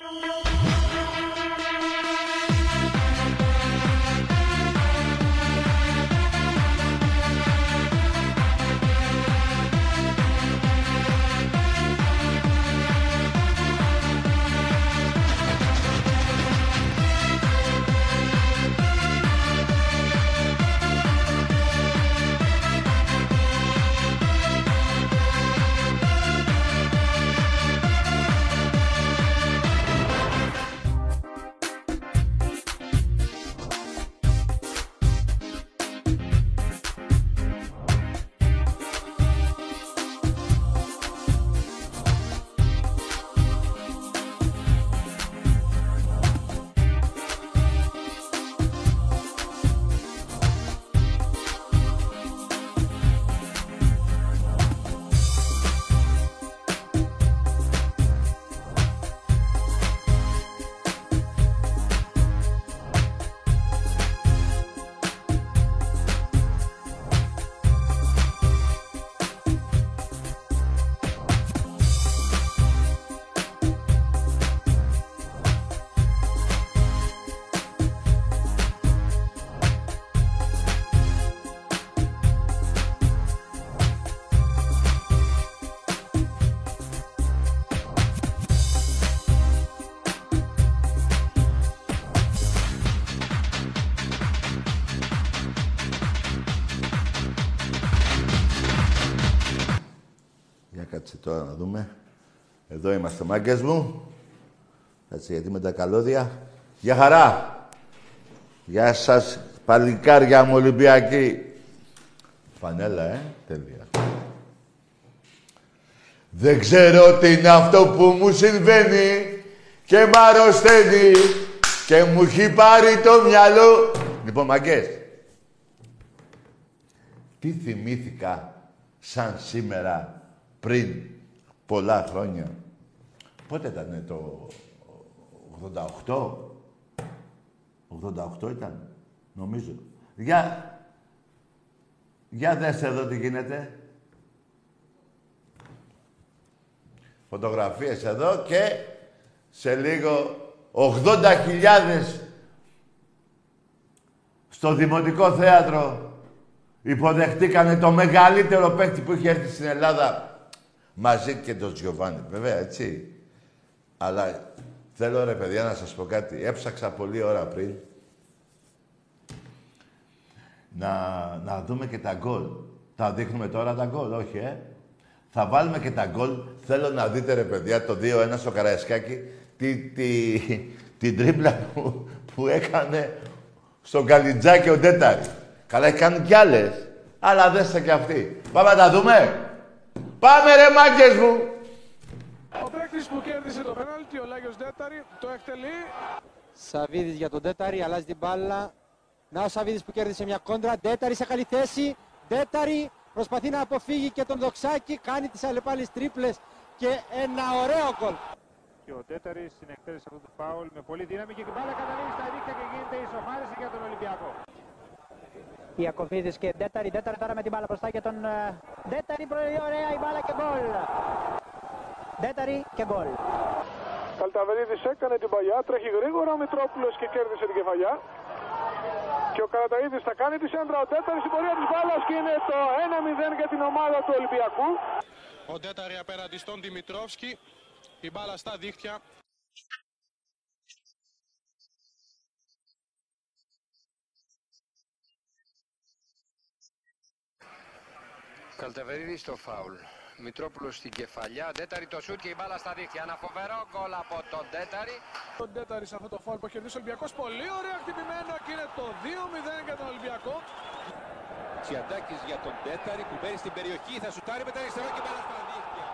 Για Εδώ είμαστε μάγκες μου. Κάτσε γιατί με τα καλώδια. Γεια χαρά. Γεια σας παλικάρια μου Ολυμπιακοί. Φανέλα, ε. Τέλεια. Δεν ξέρω τι είναι αυτό που μου συμβαίνει και μ' αρρωσταίνει και μου έχει πάρει το μυαλό. Λοιπόν, μαγκές. Τι θυμήθηκα σαν σήμερα πριν πολλά χρόνια; Πότε ήταν το 88. 88 ήταν, νομίζω. Για, για δες εδώ τι γίνεται. Φωτογραφίες εδώ και σε λίγο 80.000 στο Δημοτικό Θέατρο υποδεχτήκανε το μεγαλύτερο παίκτη που είχε έρθει στην Ελλάδα μαζί και τον Τζιοβάνι. Βέβαια, έτσι. Αλλά θέλω ρε παιδιά να σας πω κάτι. Έψαξα πολλή ώρα πριν να, να δούμε και τα γκολ. Τα δείχνουμε τώρα τα γκολ, όχι ε. Θα βάλουμε και τα γκολ. Θέλω να δείτε ρε παιδιά το 2-1 στο Καραϊσκάκι τη, τη, την τρίπλα που, που έκανε στον Καλιτζάκη ο Ντέταρη. Καλά, έχει κάνει κι άλλες. Αλλά δέστε κι αυτή. Πάμε να τα δούμε. Πάμε ρε μάγκες μου. Ο παίκτης που κέρδισε το πέναλτι, ο Λάγιος Ντέταρη, το εκτελεί. Σαβίδης για τον Τέταρη, αλλάζει την μπάλα. Να ο Σαβίδης που κέρδισε μια κόντρα. Τέταρη σε καλή θέση. Τέταρη προσπαθεί να αποφύγει και τον Δοξάκη. Κάνει τις αλλεπάλληλες τρίπλες και ένα ωραίο γκολ. Και ο Τέταρης στην εκτέλεση αυτού του φάουλ με πολύ δύναμη και την μπάλα καταλήγει στα δίκτυα και γίνεται η ισοφάριση για τον Ολυμπιακό. Ιακωβίδης και Ντέταρη. Ντέταρη τώρα με την μπάλα μπροστά για τον ε, Ντέταρη. Πολύ ωραία η μπάλα και γκολ. Ντέταρη και γκολ. Καλταβερίδης έκανε την παλιά, τρέχει γρήγορα ο Μητρόπουλος και κέρδισε την κεφαλιά. Και ο Καραταίδης θα κάνει τη σέντρα, ο Τέταρης στην πορεία της μπάλας και είναι το 1-0 για την ομάδα του Ολυμπιακού. Ο Ντέταρη απέναντι στον Δημητρόφσκι. Η μπάλα στα δίχτυα. Καλτεβερίδη στο φάουλ. Μητρόπουλος στην κεφαλιά. Ντέταρη το σούτ και η μπάλα στα δίχτυα. Ένα φοβερό γκολ από τον Ντέταρη. Ο Τέταρης αυτό το φάουλ που έχει κερδίσει ο Ολυμπιακός. Πολύ ωραία χτυπημένο και είναι το 2-0 για τον Ολυμπιακό. Τσιαντάκης για τον Τέταρη που μπαίνει στην περιοχή. Θα σουτάρει με τα αριστερό και μπάλα στα δίχτυα.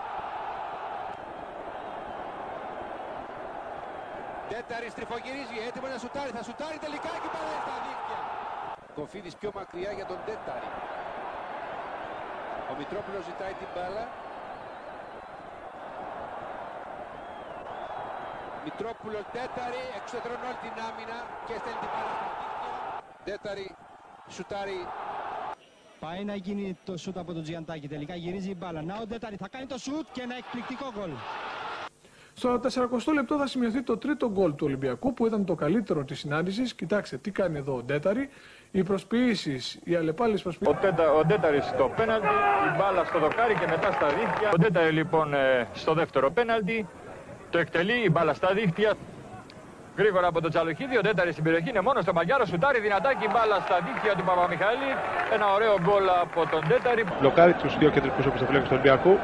Τέταρη στριφογυρίζει, έτοιμο να σουτάρει. Θα σουτάρει τελικά και μπάλα στα δίχτυα. Κοφίδης πιο μακριά για τον Τέταρη. Ο Μητρόπουλος ζητάει την μπάλα. Μητρόπουλος Τέταρη, εξωτερών όλη την άμυνα και στέλνει την μπάλα στα δίχτυα. Τέταρη σουτάρει Πάει να γίνει το σούτ από τον Τζιαντάκη. Τελικά γυρίζει η μπάλα. Να ο Ντέταρη θα κάνει το σούτ και ένα εκπληκτικό γκολ. Στο 40 λεπτό θα σημειωθεί το τρίτο γκολ του Ολυμπιακού που ήταν το καλύτερο της συνάντησης. Κοιτάξτε τι κάνει εδώ ο Ντέταρη. Οι προσποιήσεις, οι αλλεπάλληλες προσποιήσεις. Ο, τέτα, ο Ντέταρης στο πέναλτι, η μπάλα στο δοκάρι και μετά στα δίχτυα. Ο Ντέταρη λοιπόν ε, στο δεύτερο πέναλτι. Το εκτελεί, η μπάλα στα δίχτυα. Γρήγορα από τον Τσαλοχίδη, ο Ντέταρη στην περιοχή είναι μόνος στο Μαγκάρο. Σουτάρει δυνατάκι μπάλα στα δίχτυα του Παπαμιχάλη. Ένα ωραίο γκολ από τον Ντέταρη. Μπλοκάρει τους δύο κεντρικούς οπισθοφυλάκε του Ολυμπιακού.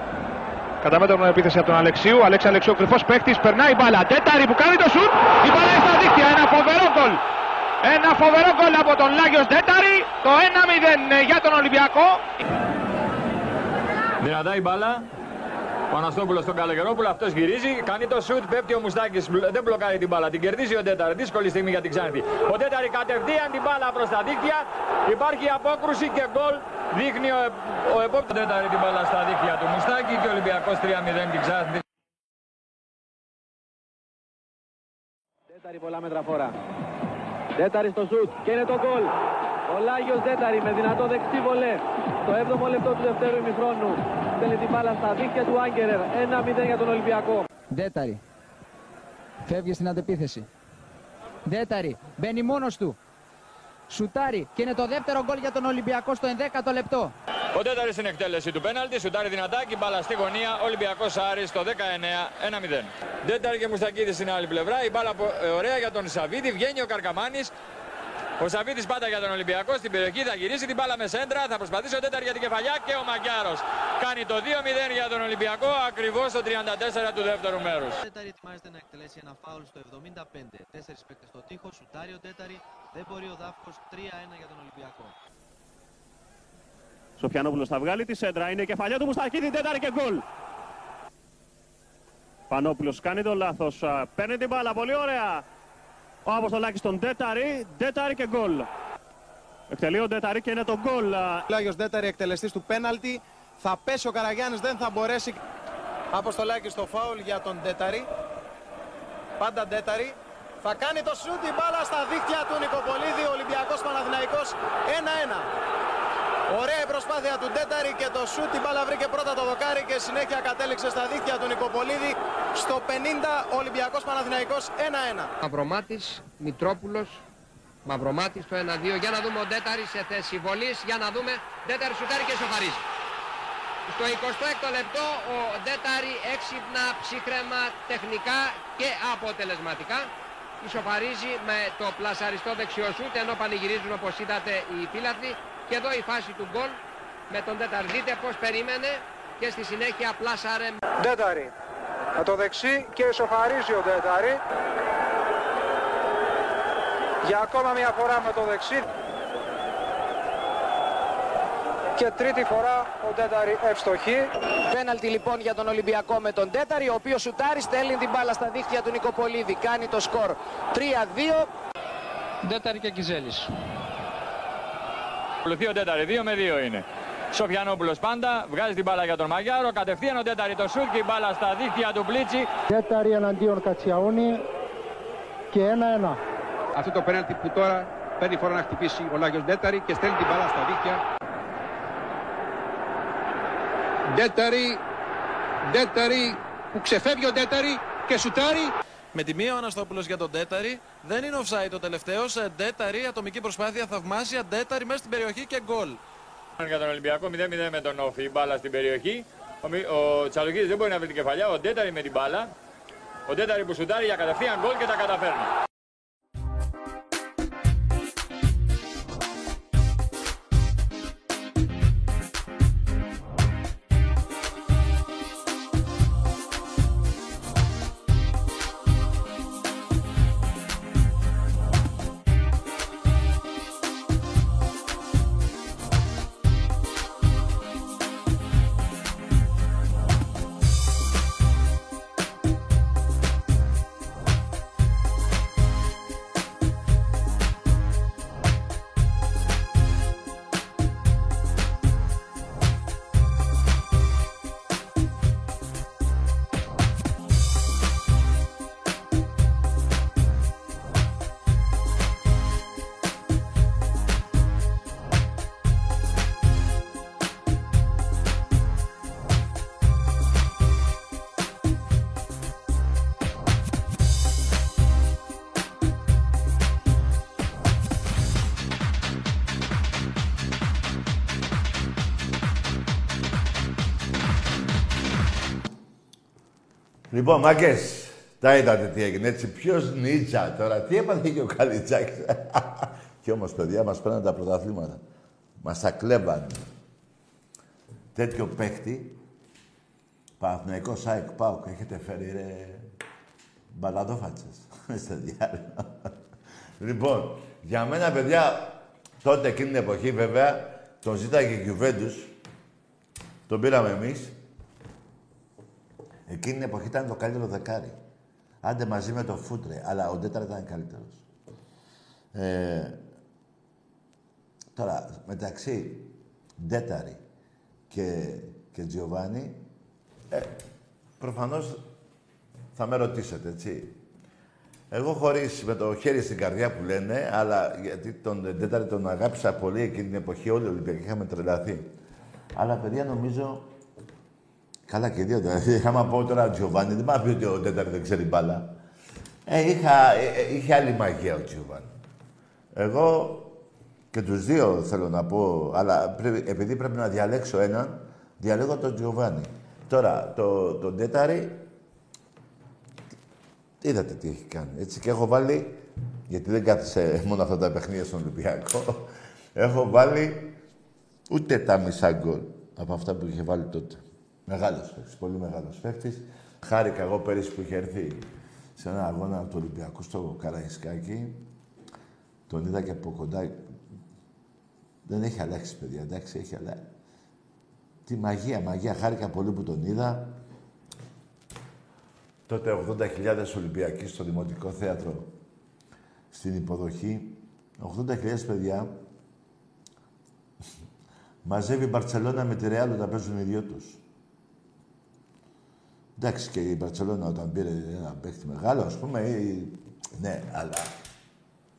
Κατά μέτωπο επίθεση από τον Αλεξίου. Αλέξη Αλεξίου, κρυφός παίκτης, περνάει η μπάλα. Τέταρη που κάνει το σουτ. Η μπάλα είναι στα δίχτυα. Ένα φοβερό γκολ. Ένα φοβερό γκολ από τον Λάγιος Τέταρη. Το 1-0 για τον Ολυμπιακό. Δυνατά η μπάλα. Ο Αναστόπουλος στον Καλογερόπουλο, αυτός γυρίζει, κάνει το σουτ, πέφτει ο Μουστάκης, δεν μπλοκάρει την μπάλα, την κερδίζει ο Τέταρη. Δύσκολη στιγμή για την Ξάνθη. Ο Τέταρη κατευθείαν την μπάλα προς τα δίκτυα, υπάρχει απόκρουση και γκολ. Δείχνει ο, ο επόπτης Τέταρη την μπάλα στα δίκτυα του Μουστάκη και ο Ολυμπιακός 3-0 την Ξάνθη. Τέταρη πολλά μέτρα φορά. Τέταρη στο σουτ και είναι το γκολ. Ο Λάγιος Τέταρη με δυνατό δεξί βολέ. Το 7ο λεπτό του δευτέρου ημιχρόνου. Στέλνει την μπάλα στα δίχτυα του Άγκερερ. 1-0 για τον Ολυμπιακό. Ντέταρη. Φεύγει στην αντεπίθεση. Ντέταρη. Μπαίνει μόνος του. Σουτάρει και είναι το δεύτερο γκολ για τον Ολυμπιακό στο 11ο λεπτό. Ο Τέταρη στην εκτέλεση του πέναλτη, σουτάρει δυνατάκι, μπάλα στη γωνία, Ολυμπιακός Άρης στο 19, 1-0. Τέταρη και Μουστακίδης στην άλλη πλευρά, η μπάλα ε, ωραία για τον Σαββίδη, βγαίνει ο Καρκαμάνης, ο Σαββίδης πάντα για τον Ολυμπιακό στην περιοχή θα γυρίσει την μπάλα με σέντρα. Θα προσπαθήσει ο Τέταρ για την κεφαλιά και ο Μαγκιάρο. Κάνει το 2-0 για τον Ολυμπιακό ακριβώς στο 34 του δεύτερου μέρους. Ο Τέταρη ετοιμάζεται να εκτελέσει ένα φάουλ στο 75. Τέσσερι παίκτε στο τείχο. Σουτάρει ο Τέταρη. Δεν μπορεί ο Δάφκο 3-1 για τον Ολυμπιακό. Σοφιανόπουλος θα βγάλει τη σέντρα. Είναι κεφαλιά του Μουστακίδη. Τέταρη και γκολ. Πανόπουλος κάνει το λάθος. Παίρνει την μπάλα. Πολύ ωραία. Ο Αποστολάκης στον Τέταρη, Τέταρη και γκολ. Εκτελεί ο Τέταρη και είναι το γκολ. Λάγιος Τέταρη εκτελεστής του πέναλτι. Θα πέσει ο Καραγιάννης, δεν θα μπορέσει. Αποστολάκης στο φάουλ για τον Τέταρη. Πάντα Τέταρη. Θα κάνει το σούτ, η μπάλα στα δίχτυα του Νικοπολίδη, Ολυμπιακός Παναθηναϊκός 1-1. Ωραία η προσπάθεια του Ντέταρη και το σούτ την μπάλα βρήκε πρώτα το δοκάρι και συνέχεια κατέληξε στα δίχτυα του Νικοπολίδη. Στο 50 Ολυμπιακός Παναθηναϊκός 1-1. Μαυρομάτης, Μητρόπουλος, Μαυρομάτης το 1-2. Για να δούμε ο Ντέταρη σε θέση βολής. Για να δούμε. Ντέταρη σουτάρει και σοφαρίζει. Στο 26ο λεπτό ο Ντέταρη έξυπνα, ψύχρεμα, τεχνικά και αποτελεσματικά ισοφαρίζει με το πλασαριστό δεξιό σούτ ενώ πανηγυρίζουν όπως είδατε οι φίλαθλοι και εδώ η φάση του γκολ με τον Τέταρ. Δείτε πώς περίμενε και στη συνέχεια πλάσαρε. Τέταρη. Με το δεξί και ισοφαρίζει ο Τέταρη. Για ακόμα μια φορά με το δεξί. Και τρίτη φορά ο Τέταρη ευστοχή. Πέναλτι λοιπόν για τον Ολυμπιακό με τον Τέταρη, ο οποίος σουτάρει, στέλνει την μπάλα στα δίχτυα του Νικοπολίδη. Κάνει το σκορ 3-2. Τέταρη και Κιζέλης. Ακολουθεί ο Τέταρη, 2 με 2 είναι. Σοφιανόπουλος πάντα, βγάζει την μπάλα για τον Μαγιάρο, κατευθείαν ο Τέταρη το σουτ και η μπάλα στα δίχτυα του Πλίτσι. Τέταρη εναντίον Κατσιαούνι και 1-1. Αυτό το πέναλτι που τώρα παίρνει φορά να χτυπήσει ο Λάγιος Τέταρη και στέλνει την μπάλα στα δίχτυα. Τέταρη, Τέταρη που ξεφεύγει ο Τέταρη και σουτάρει. Με τη μία ο Αναστόπουλος για τον Τέταρη. Δεν είναι offside το τελευταίο. Τέταρη, ατομική προσπάθεια θαυμάσια. Τέταρη μέσα στην περιοχή και γκολ. Για τον Ολυμπιακό 0-0 με τον Όφη, η μπάλα στην περιοχή. Ο, ο Τσαλογίδης δεν μπορεί να βρει την κεφαλιά. Ο Τέταρη με την μπάλα. Ο Τέταρη που σουτάρει για κατευθείαν γκολ και τα καταφέρνει. Λοιπόν, μάγκες, τα είδατε τι έγινε έτσι. Ποιος νίτσα τώρα, τι έπαθε και ο Καλιτζάκης; και όμως, παιδιά, μας παίρνουν τα πρωταθλήματα. Μας τα κλέβανε. Τέτοιο παίχτη, Παναθηναϊκός ΣΑΕΚ, ΠΑΟΚ, έχετε φέρει ρε μπαλαδόφατσες. Στο διάλογο. λοιπόν, για μένα, παιδιά, τότε εκείνη την εποχή, βέβαια, τον ζήταγε η Γιουβέντους, τον πήραμε εμείς. Εκείνη την εποχή ήταν το καλύτερο δεκάρι. Άντε μαζί με το Φούτρε, αλλά ο Ντέταρα ήταν καλύτερος. Ε, τώρα, μεταξύ Ντέταρη και, και Τζιοβάνι, ε, προφανώς θα με ρωτήσετε, έτσι. Εγώ χωρίς με το χέρι στην καρδιά που λένε, αλλά γιατί τον Ντέταρη τον αγάπησα πολύ εκείνη την εποχή, όλοι οι Ολυμπιακοί είχαμε τρελαθεί. Αλλά παιδιά νομίζω Καλά και δύο δηλαδή. Άμα πω τώρα Τζιοβάνι, δεν μάθει ότι ο Τέταρ δεν ξέρει μπάλα. Ε, είχα, ε, ε, είχε άλλη μαγεία ο Τζιοβάνι. Εγώ και τους δύο θέλω να πω, αλλά επειδή πρέπει να διαλέξω έναν, διαλέγω τον Τζιοβάνι. Τώρα, το, τον Τέταρη, είδατε τι έχει κάνει. Έτσι και έχω βάλει, γιατί δεν κάθισε μόνο αυτά τα παιχνίδια στον Ολυμπιακό, έχω βάλει ούτε τα μισά γκολ από αυτά που είχε βάλει τότε. Μεγάλος παίκτης, πολύ μεγάλος παίκτης. Χάρηκα εγώ πέρυσι που είχε έρθει σε ένα αγώνα του Ολυμπιακού στο Καραϊσκάκι. Τον είδα και από κοντά. Δεν έχει αλλάξει, παιδιά, εντάξει, έχει αλλάξει. Τι μαγεία, μαγεία. Χάρηκα πολύ που τον είδα. Τότε 80.000 Ολυμπιακοί στο Δημοτικό Θέατρο στην υποδοχή. 80.000 παιδιά. Μαζεύει η Μπαρτσελώνα με τη Ρεάλ όταν παίζουν οι δυο τους. Εντάξει και η Μπαρτσελώνα όταν πήρε ένα παίχτη μεγάλο, ας πούμε, ή... ναι, αλλά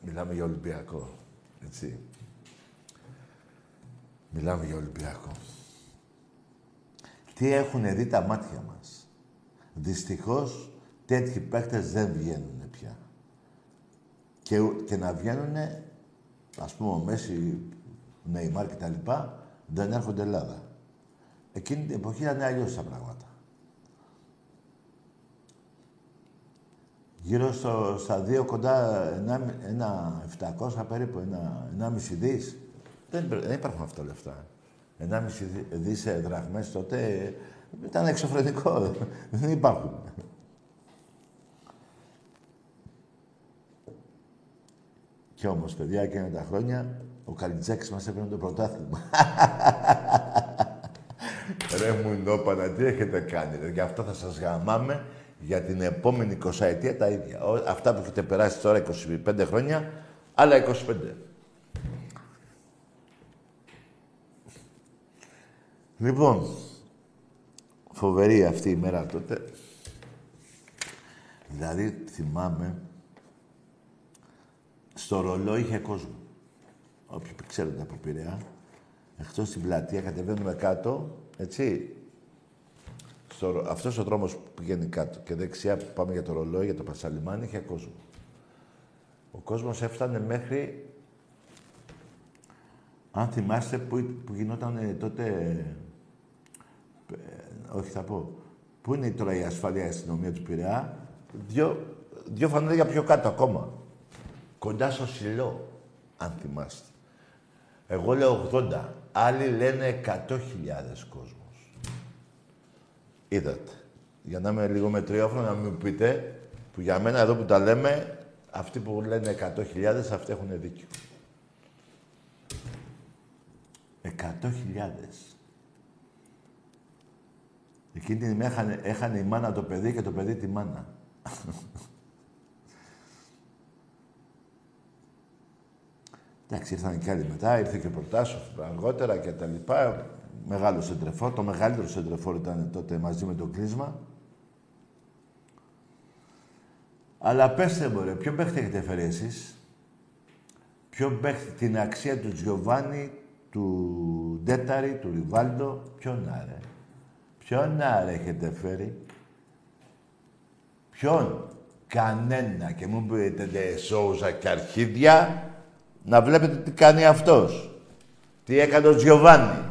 μιλάμε για Ολυμπιακό, έτσι. Μιλάμε για Ολυμπιακό. Τι έχουν δει τα μάτια μας. Δυστυχώς, τέτοιοι παίχτες δεν βγαίνουν πια. Και, και να βγαίνουν, ας πούμε, ο Μέση, Νεϊμάρ και τα λοιπά, δεν έρχονται Ελλάδα. Εκείνη την εποχή ήταν αλλιώς τα πράγματα. Γύρω στο, στα δύο κοντά, ένα, ένα 700 περίπου, ένα, ένα μισή δις. Δεν, δεν υπάρχουν αυτά τα λεφτά. Ένα μισή δις δραχμές τότε ήταν εξωφρενικό. δεν υπάρχουν. Κι όμως, παιδιά, εκείνα τα χρόνια, ο Καλιτζάκης μας έπαιρνε το πρωτάθλημα. Ρε μου νόπανα, τι έχετε κάνει, ρε. Γι' αυτό θα σας γαμάμε για την επόμενη 20 ετία τα ίδια. Αυτά που έχετε περάσει τώρα 25 χρόνια, άλλα 25. Λοιπόν, φοβερή αυτή η μέρα τότε. Δηλαδή, θυμάμαι, στο ρολό είχε κόσμο. Όποιοι ξέρετε από Πειραιά. Εκτός στην πλατεία κατεβαίνουμε κάτω, έτσι, στο, αυτός ο δρόμος που πηγαίνει κάτω και δεξιά που πάμε για το ρολόι, για το Πασαλιμάνι, είχε κόσμο. Ο κόσμος έφτανε μέχρι, αν θυμάστε, που, που γινόταν τότε, ε, όχι θα πω, πού είναι τώρα η ασφάλεια η αστυνομία του Πειραιά, δύο, δύο φανέλια πιο κάτω ακόμα. Κοντά στο Σιλό, αν θυμάστε. Εγώ λέω 80. Άλλοι λένε 100.000 κόσμο. Είδατε. Για να είμαι λίγο μετριόφρονο, να μην πείτε, που για μένα εδώ που τα λέμε, αυτοί που λένε 100.000, αυτοί έχουν δίκιο. 100.000. Εκείνη την ημέρα έχανε, έχανε η μάνα το παιδί και το παιδί τη μάνα. Εντάξει, ήρθαν και άλλοι μετά, ήρθε και ο Προτάσοφ αργότερα και τα λοιπά μεγάλο σεντρεφόρ. Το μεγαλύτερο σεντρεφόρ ήταν τότε μαζί με το κλείσμα. Αλλά πέστε μου ρε, ποιο παίχτη έχετε φέρει εσείς; Ποιο παίχτη, την αξία του Τζιοβάνι, του Ντέταρη, του Ριβάλντο. Ποιον άρε. Ποιον άρε έχετε φέρει; Ποιον; Κανένα. Και μου πείτε ντε σόουζα και αρχίδια. Να βλέπετε τι κάνει αυτός. Τι έκανε ο Τζιοβάνι.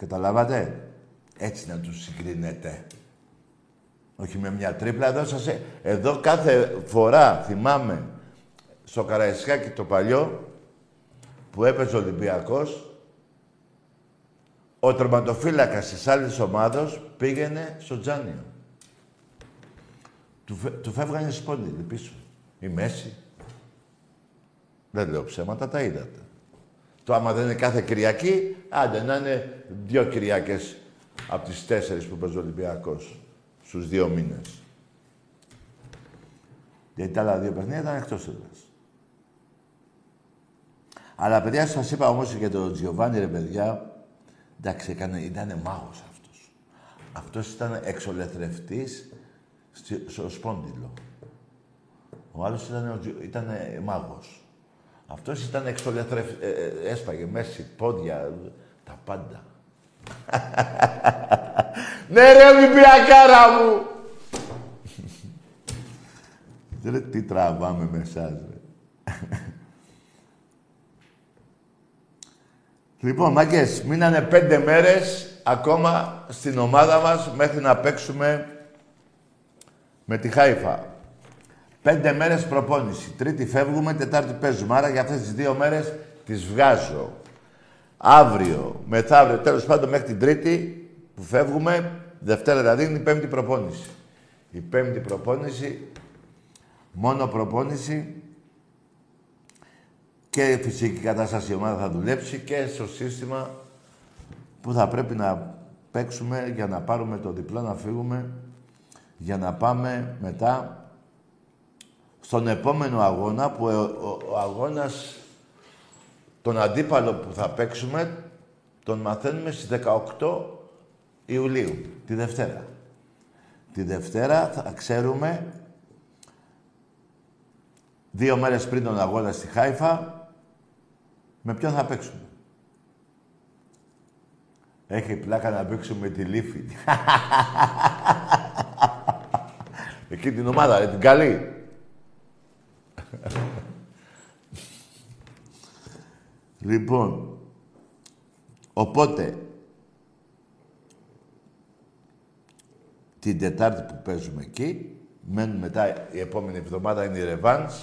Καταλάβατε; Έτσι να τους συγκρίνετε. Όχι με μια τρίπλα. Εδώ, σας... ε- εδώ κάθε φορά θυμάμαι στο Καραϊσκάκι το παλιό που έπαιζε ο Ολυμπιακός ο τερματοφύλακας της άλλης ομάδος πήγαινε στο Τζάνιο. Του, φε... του φεύγανε σπόνδυλοι πίσω. Η Μέση. Δεν λέω ψέματα, τα είδατε. Το άμα δεν είναι κάθε Κυριακή, άντε να είναι δύο Κυριακές από τις τέσσερις που παίζει ο Ολυμπιακός στους δύο μήνες. Γιατί τα άλλα δύο παιχνίδια ήταν εκτός έδρας. Αλλά παιδιά, σας είπα όμως και τον Τζιοβάνι, ρε παιδιά, εντάξει, έκανε, ήταν μάγος αυτός. Αυτός ήταν εξολεθρευτής στη- στο σπόντιλο. Ο άλλος ήταν, ο Τζι- ήταν μάγος. Αυτός ήταν εξολεθρευ... ε, ε, έσπαγε μέση, πόδια, τα πάντα. ναι ρε Ολυμπιακάρα μου! Ρε τι τραβάμε με εσάς, ρε. λοιπόν, μάγκες, μείνανε πέντε μέρες ακόμα στην ομάδα μας μέχρι να παίξουμε με τη Χάιφα. Πέντε μέρες προπόνηση. Τρίτη φεύγουμε, Τετάρτη παίζουμε. Άρα για αυτές τις δύο μέρες τις βγάζω. Αύριο, μεθαύριο, τέλος πάντων μέχρι την Τρίτη που φεύγουμε, Δευτέρα δηλαδή είναι η πέμπτη προπόνηση. Η πέμπτη προπόνηση, μόνο προπόνηση και φυσική κατάσταση η ομάδα θα δουλέψει και στο σύστημα που θα πρέπει να παίξουμε για να πάρουμε το διπλό, να φύγουμε, για να πάμε μετά στον επόμενο αγώνα που ο, ο- ο αγώνας τον αντίπαλο που θα παίξουμε τον μαθαίνουμε στις 18 Ιουλίου, τη Δευτέρα. Τη Δευτέρα θα ξέρουμε δύο μέρες πριν τον αγώνα στη Χάιφα με ποιον θα παίξουμε. Έχει πλάκα να παίξουμε με τη Λύφη. Εκεί την ομάδα, ρε, την καλή. Λοιπόν, οπότε, την Τετάρτη που παίζουμε εκεί, μένουν μετά η επόμενη εβδομάδα είναι η Ρεβάνς,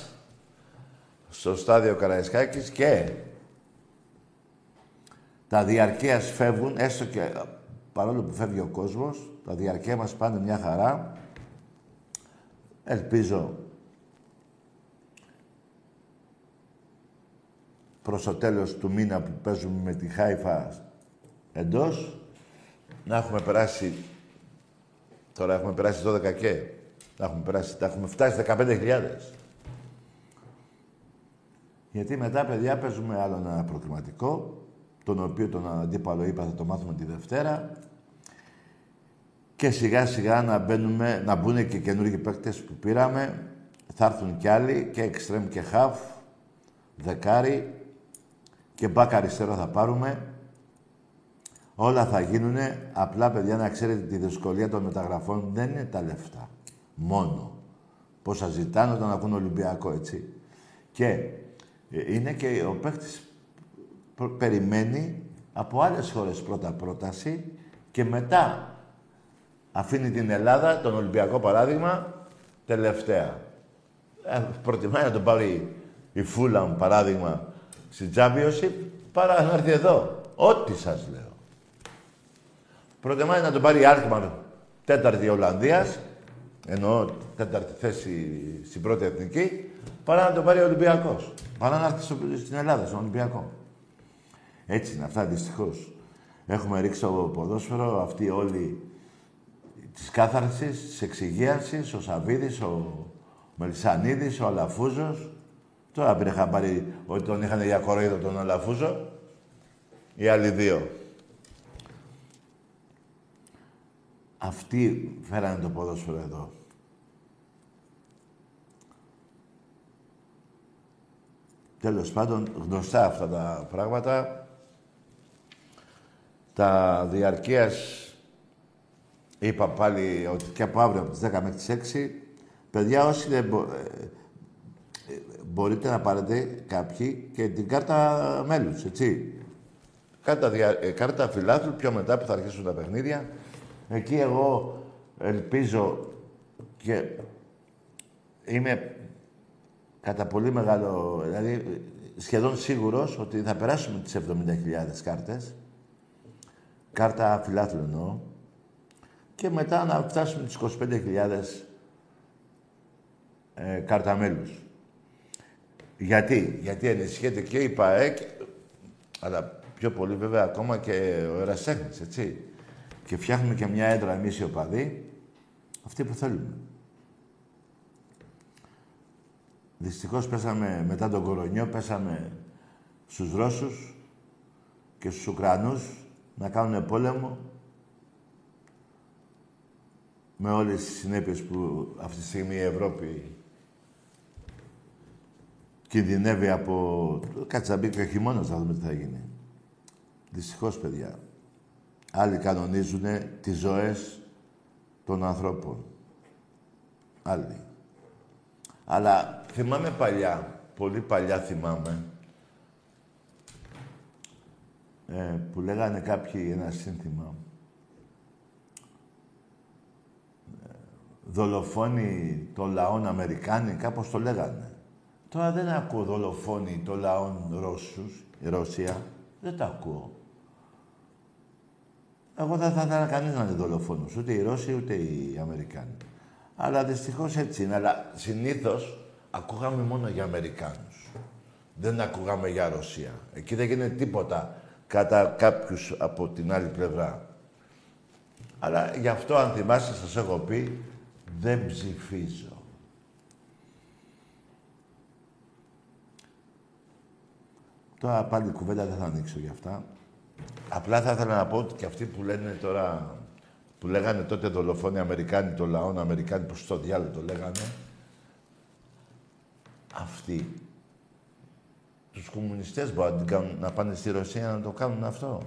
στο στάδιο Καραϊσκάκης και τα διαρκείας φεύγουν, έστω και παρόλο που φεύγει ο κόσμος, τα διαρκεία μας πάνε μια χαρά. Ελπίζω προς το τέλος του μήνα που παίζουμε με τη Χάιφα εντός, να έχουμε περάσει, τώρα έχουμε περάσει 12 και, να έχουμε περάσει, τα έχουμε φτάσει 15.000. Γιατί μετά, παιδιά, παίζουμε άλλο ένα προκριματικό, τον οποίο τον αντίπαλο είπα θα το μάθουμε τη Δευτέρα. Και σιγά σιγά να μπαίνουμε, να μπουν και καινούργιοι παίκτες που πήραμε. Θα έρθουν κι άλλοι, και εξτρέμ και χαφ, δεκάρι και μπακ αριστερό θα πάρουμε. Όλα θα γίνουνε. Απλά, παιδιά, να ξέρετε τη δυσκολία των μεταγραφών δεν είναι τα λεφτά. Μόνο. Πόσα ζητάνε όταν ακούν Ολυμπιακό, έτσι. Και ε, είναι και ο παίκτης προ- περιμένει από άλλες χώρες πρώτα πρόταση και μετά αφήνει την Ελλάδα, τον Ολυμπιακό παράδειγμα, τελευταία. Ε, προτιμάει να τον πάρει η Φούλαμ, παράδειγμα, στη Championship, παρά να έρθει εδώ. Ό,τι σας λέω. Προτιμάει να τον πάρει η Άλκμαρ, τέταρτη Ολλανδίας, εννοώ τέταρτη θέση στην πρώτη εθνική, παρά να τον πάρει ο Ολυμπιακός. Παρά να έρθει στο- στην Ελλάδα, στον Ολυμπιακό. Έτσι είναι αυτά, δυστυχώς. Έχουμε ρίξει το ποδόσφαιρο, αυτοί όλοι της κάθαρσης, της εξυγίανσης, ο Σαβίδης, ο Μελισανίδης, ο Αλαφούζος. Τώρα πήρε χαμπάρι ότι τον είχαν για κοροϊδό τον Αλαφούζο. Οι άλλοι δύο. Αυτοί φέρανε το ποδόσφαιρο εδώ. Τέλος πάντων, γνωστά αυτά τα πράγματα. Τα διαρκείας είπα πάλι ότι και από αύριο από τις 10 μέχρι τις 6 παιδιά όσοι δεν μπο- ε, ε, μπορείτε να πάρετε κάποιοι και την κάρτα μέλους, έτσι. Κάρτα, δια... ε, κάρτα φιλάθλου πιο μετά που θα αρχίσουν τα παιχνίδια Εκεί εγώ ελπίζω και είμαι κατά πολύ μεγάλο, δηλαδή σχεδόν σίγουρος ότι θα περάσουμε τις 70.000 κάρτες. Κάρτα φιλάθλου εννοώ. Και μετά να φτάσουμε τις 25.000 ε, κάρτα μέλους. Γιατί, γιατί ενισχύεται και η ΠΑΕΚ, αλλά πιο πολύ βέβαια ακόμα και ο Ερασέχνης, έτσι. Και φτιάχνουμε και μια έντρα εμείς οι οπαδοί, αυτοί που θέλουμε. Δυστυχώς πέσαμε, μετά τον κορονιό, πέσαμε στους Ρώσους και στους Ουκρανούς να κάνουν πόλεμο με όλες τις συνέπειες που αυτή τη στιγμή η Ευρώπη κινδυνεύει από... Κάτσε να μπει και ο χειμώνας να δούμε τι θα γίνει. Δυστυχώς, παιδιά. Άλλοι κανονίζουν τις ζωές των ανθρώπων. Άλλοι. Αλλά θυμάμαι παλιά, πολύ παλιά θυμάμαι, ε, που λέγανε κάποιοι ένα σύνθημα. Ε, δολοφόνοι των λαών Αμερικάνοι, κάπως το λέγανε. Τώρα δεν ακούω δολοφόνοι των λαών Ρώσους, η Ρωσία. Δεν τα ακούω. Εγώ δεν θα ήθελα κανείς να είναι δολοφόνος, ούτε οι Ρώσοι ούτε οι Αμερικάνοι. Αλλά δυστυχώς έτσι είναι. Αλλά συνήθως ακούγαμε μόνο για Αμερικάνους. Δεν ακούγαμε για Ρωσία. Εκεί δεν γίνεται τίποτα κατά κάποιους από την άλλη πλευρά. Αλλά γι' αυτό, αν θυμάστε, σας έχω πει, δεν ψηφίζω. Τώρα πάλι κουβέντα δεν θα ανοίξω γι' αυτά. Απλά θα ήθελα να πω ότι και αυτοί που λένε τώρα που λέγανε τότε δολοφόνοι Αμερικάνοι των λαών, Αμερικάνοι που στο διάλογο το λέγανε, αυτοί τους κομμουνιστές μπορεί να, να πάνε στη Ρωσία να το κάνουν αυτό.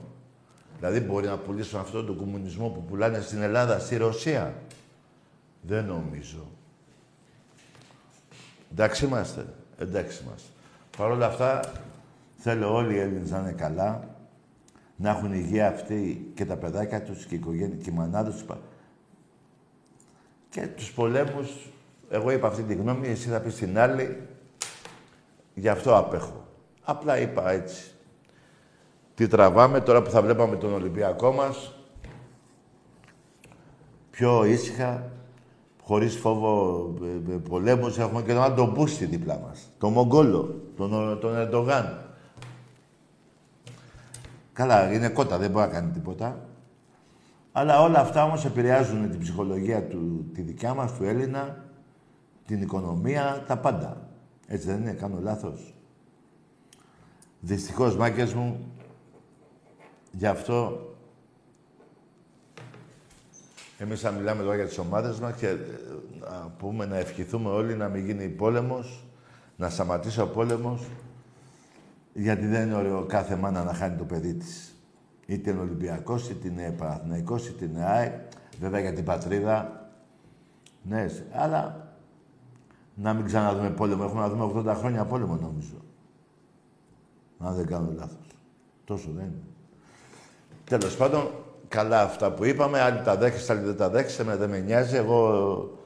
Δηλαδή μπορεί να πουλήσουν αυτό τον κομμουνισμό που πουλάνε στην Ελλάδα, στη Ρωσία. Δεν νομίζω. Εντάξει είμαστε. Εντάξει είμαστε. Παρ' όλα αυτά, θέλω όλοι οι Έλληνες να είναι καλά να έχουν υγεία αυτοί και τα παιδάκια τους και η οικογένεια και οι μανάδες τους. Και τους πολέμους, εγώ είπα αυτή τη γνώμη, εσύ θα πεις την άλλη, γι' αυτό απέχω. Απλά είπα έτσι. Τι τραβάμε τώρα που θα βλέπαμε τον Ολυμπιακό μας, πιο ήσυχα, χωρίς φόβο ε, ε, πολέμους, έχουμε και τον άλλο τον Μπούστη δίπλα μας. Τον Μογγόλο, τον, τον Ερντογάν. Καλά, είναι κότα, δεν μπορεί να κάνει τίποτα. Αλλά όλα αυτά όμως επηρεάζουν την ψυχολογία του, τη δικιά μας, του Έλληνα, την οικονομία, τα πάντα. Έτσι δεν είναι, κάνω λάθος. Δυστυχώς, μάκες μου, γι' αυτό εμείς θα μιλάμε τώρα για τις ομάδες μας και ε, να πούμε να ευχηθούμε όλοι να μην γίνει πόλεμος, να σταματήσει ο πόλεμος, γιατί δεν είναι ωραίο κάθε μάνα να χάνει το παιδί της. Είτε είναι Ολυμπιακός, είτε είναι Παναθυναϊκό, είτε είναι ΑΕ. Βέβαια για την πατρίδα. Ναι, αλλά να μην ξαναδούμε πόλεμο. Έχουμε να δούμε 80 χρόνια πόλεμο νομίζω. Αν δεν κάνω λάθος. Τόσο δεν είναι. Τέλος πάντων, καλά αυτά που είπαμε. Άλλοι τα δέχεστε, άλλοι δεν τα δέχεστε. δεν με νοιάζει. Εγώ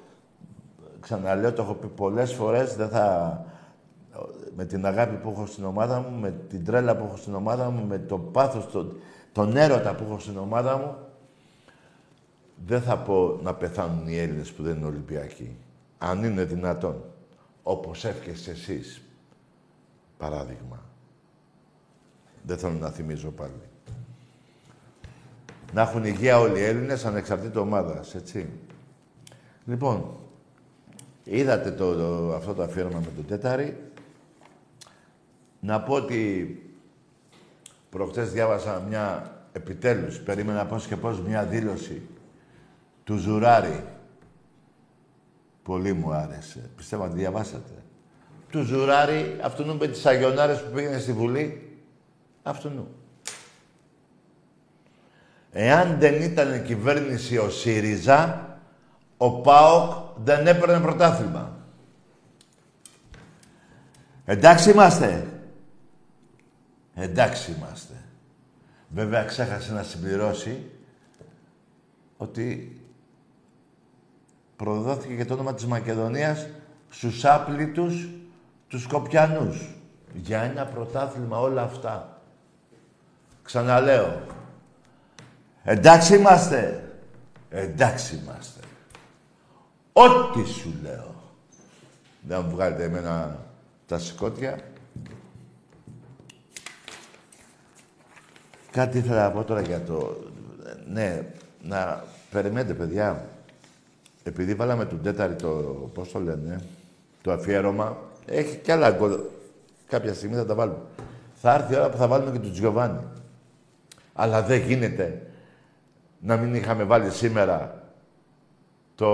ξαναλέω, το έχω πει πολλές φορές. Δεν θα με την αγάπη που έχω στην ομάδα μου, με την τρέλα που έχω στην ομάδα μου, με το πάθος, το, τον έρωτα που έχω στην ομάδα μου, δεν θα πω να πεθάνουν οι Έλληνες που δεν είναι Ολυμπιακοί. Αν είναι δυνατόν. Όπως εύχεστε εσείς. Παράδειγμα. Δεν θέλω να θυμίζω πάλι. Να έχουν υγεία όλοι οι Έλληνες ανεξαρτήτω ομάδας, έτσι. Λοιπόν, είδατε το, το, αυτό το αφιέρωμα με τον Τέταρη. Να πω ότι προχτές διάβασα μια, επιτέλους, περίμενα πώς και πώς, μια δήλωση του Ζουράρη. Πολύ μου άρεσε. Πιστεύω ότι διαβάσατε. Του Ζουράρη, αυτού με τις αγιονάρες που πήγαινε στη Βουλή. Αυτού Εάν δεν ήταν κυβέρνηση ο ΣΥΡΙΖΑ, ο ΠΑΟΚ δεν έπαιρνε πρωτάθλημα. Εντάξει είμαστε. Εντάξει είμαστε. Βέβαια ξέχασε να συμπληρώσει ότι προδόθηκε και το όνομα της Μακεδονίας στους άπλητους τους Σκοπιανούς. Για ένα πρωτάθλημα όλα αυτά. Ξαναλέω. Εντάξει είμαστε. Εντάξει είμαστε. Ό,τι σου λέω. Δεν μου βγάλετε εμένα τα σηκώτια. Κάτι ήθελα να πω τώρα για το... Ναι, να περιμένετε, παιδιά. Επειδή βάλαμε τον τέταρτη το... Πώς το λένε, το αφιέρωμα, έχει κι άλλα γκολ. Κάποια στιγμή θα τα βάλουμε. Θα έρθει η ώρα που θα βάλουμε και τον Τζιοβάνι. Αλλά δεν γίνεται να μην είχαμε βάλει σήμερα το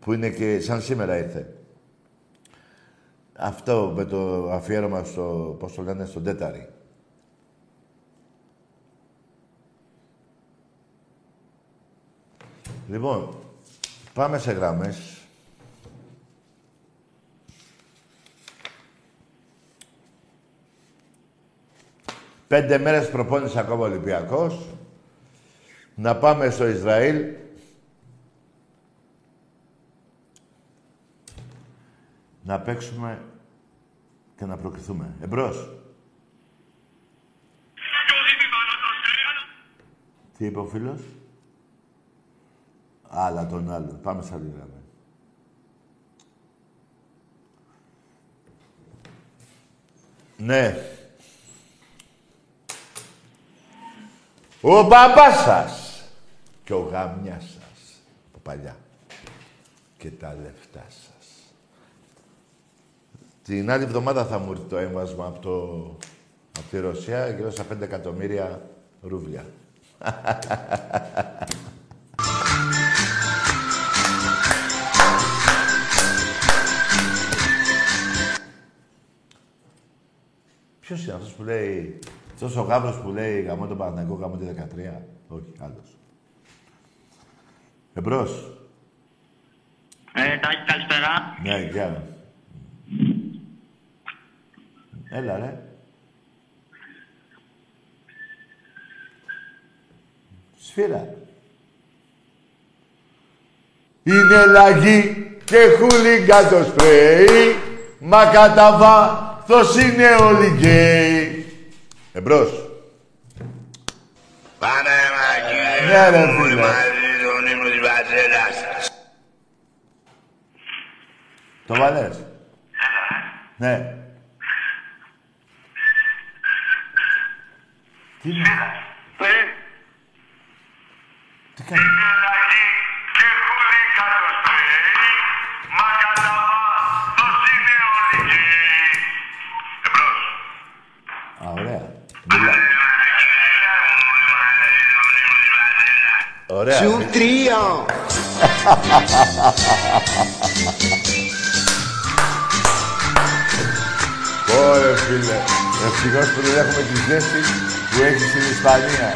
που είναι και σαν σήμερα ήρθε. Αυτό με το αφιέρωμα στο, πώς το λένε, στον τέταρη. Λοιπόν, πάμε σε γραμμές. Πέντε μέρες προπόνησε ακόμα ο Ολυμπιακός. Να πάμε στο Ισραήλ. Να παίξουμε και να προκριθούμε. Εμπρός. Τι είπε ο φίλος; Άλλα τον άλλο. Πάμε σε άλλη γραμμή. Ναι. Ο μπαμπάς σας και ο γαμιάς σας από παλιά και τα λεφτά σας. Την άλλη εβδομάδα θα μου έρθει το έμβασμα από, το, από τη Ρωσία γύρω στα 5 εκατομμύρια ρούβλια. που λέει... Αυτός ο γάβρος που λέει γαμώ τον Παναγικό, γαμώ τη 13. Όχι, άλλος. Εμπρός. Ε, Τάκη, καλησπέρα. Ναι, γεια. Έλα, ρε. Σφύρα. Είναι λαγί και χούλιγκα το σπρέι, μα κατά βάθος είναι όλοι γκέι. Εμπρός. Πάμε, Μακή. Ναι, ρε, φίλε. Μαζί τον ύμνο της Βατζέλας. Το βάλες; Ναι. Τι είναι; Τι κάνει; Ωραία. Σου τρία. Ωραία, φίλε. Ευτυχώς που δεν έχουμε τη ζέστη που έχει στην Ισπανία.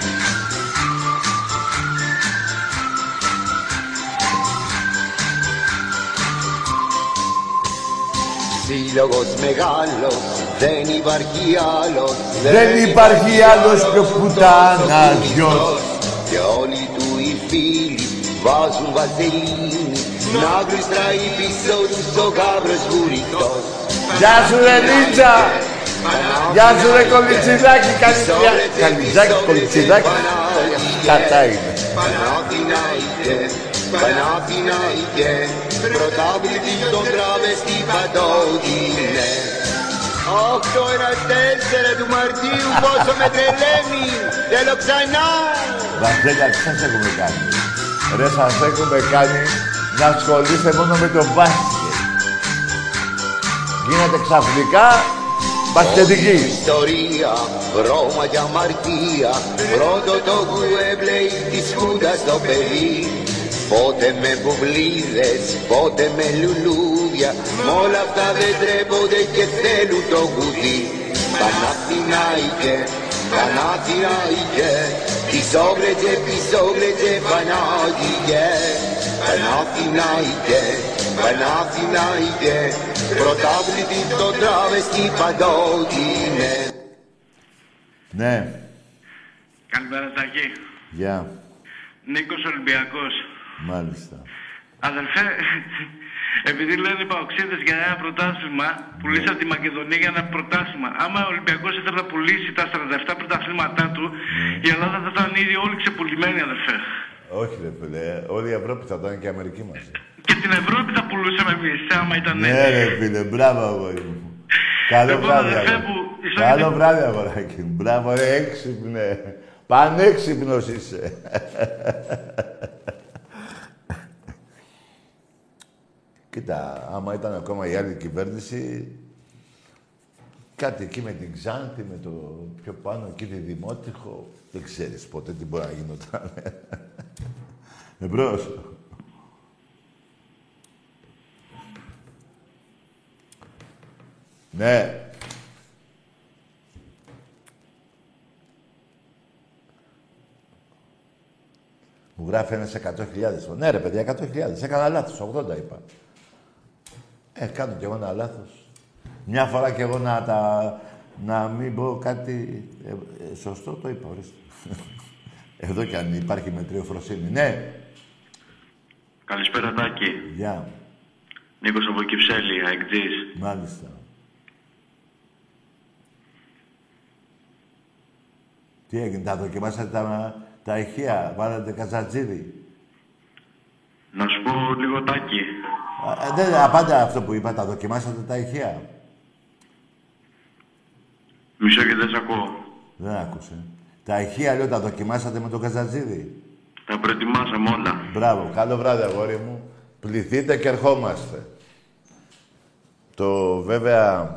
Σύλλογος μεγάλος, δεν υπάρχει άλλος. Δεν υπάρχει άλλος πιο πουτάνας γιος. Και όλοι του οι φίλοι βάζουν βαζελίνη. Να γλιστράει πίσω τους ο γάβρος βουρητός. Γεια σου ρε Νίτσα! Γεια σου ρε κολιτσιδάκι, καλυτσιά. Καλιτζάκι, κολιτσιδάκι. Κατά είναι. Παναθηναϊκέ, Παναθηναϊκέ, πρωτάβλητη στον τράβεστη παντόδινε. Οχτώ ένα τέσσερα του Μαρτίου, πόσο με τρελαίνει, θέλω ξανά. Βασίλια, τι σας έχουμε κάνει. Ρε, σας έχουμε κάνει να ασχολείστε μόνο με το μπάσκετ. Γίνατε ξαφνικά μπασκετικοί. Ιστορία, Ρώμα για αμαρτία, πρώτο το κουέμπλεϊ της Χούντας στο παιδί. Πότε με μπουμπλίδες, πότε με λουλούδια, μ' όλα αυτά δεν τρέπονται και θέλουν το κουδί. Παναθηναϊκέ, Παναθηναϊκέ, πισόγλετζε, πισόγλετζε, Πανάγιγε. Παναθηναϊκέ, Παναθηναϊκέ, πρωτάβλητη το τράβεστη παντότινε. Ναι. Καλησπέρα, Τάκη. Γεια. Νίκος Ολυμπιακός. Μάλιστα. Αδερφέ, επειδή λένε οι παοξίδες για ένα πρωτάθλημα, πουλήσαν τη Μακεδονία για ένα πρωτάθλημα. Άμα ο Ολυμπιακός ήθελε να πουλήσει τα 47 πρωταθλήματά του, η Ελλάδα θα ήταν ήδη όλοι ξεπουλημένοι, αδερφέ. Όχι ρε φίλε, όλη η Ευρώπη θα ήταν και η Αμερική μαζί. Και την Ευρώπη θα πουλούσαμε εμείς, άμα ήταν Ναι έτσι. ρε φίλε, μπράβο αγόρι μου. Καλό Λοιπόν, βράδυ, αδερφέ αγόρι. μου, η Καλό Σόβιετ- βράδυ, αγοράκι μου. Μπράβο, ρε, έξυπνε. Πανέξυπνος είσαι. Κοίτα, άμα ήταν ακόμα η άλλη κυβέρνηση, κάτι εκεί με την Ξάνθη, με το πιο πάνω, εκεί τη Δημότυχο, δεν ξέρεις ποτέ τι μπορεί να γινόταν. Εμπρός. Ναι. Μου γράφει ένας 100.000. Ναι ρε παιδιά, 100.000. Έκανα λάθος, 80 είπα. Ε, κάνω κι εγώ ένα λάθος. Μια φορά κι εγώ να τα... Να μην πω κάτι... ε, ε, σωστό το είπα, ορίστε. Εδώ κι αν υπάρχει μετριοφροσύνη. Ναι. Καλησπέρα Τάκη. Γεια. Νίκος από Κυψέλη, αεκτζής. Μάλιστα. Τι έγινε, τα δοκιμάσατε τα, τα ηχεία, βάλατε καζατζίδι. Να σου πω λίγο Τάκη. Α, ε, δεν απάντα αυτό που είπα, τα δοκιμάσατε τα ηχεία. Μισό και δεν σ' ακούω. Δεν άκουσε. Τα ηχεία, λέω, τα δοκιμάσατε με το καζατζίδι. Τα προετοιμάσαμε όλα. Μπράβο. Καλό βράδυ, αγόρι μου. Πληθείτε και ερχόμαστε. Το βέβαια,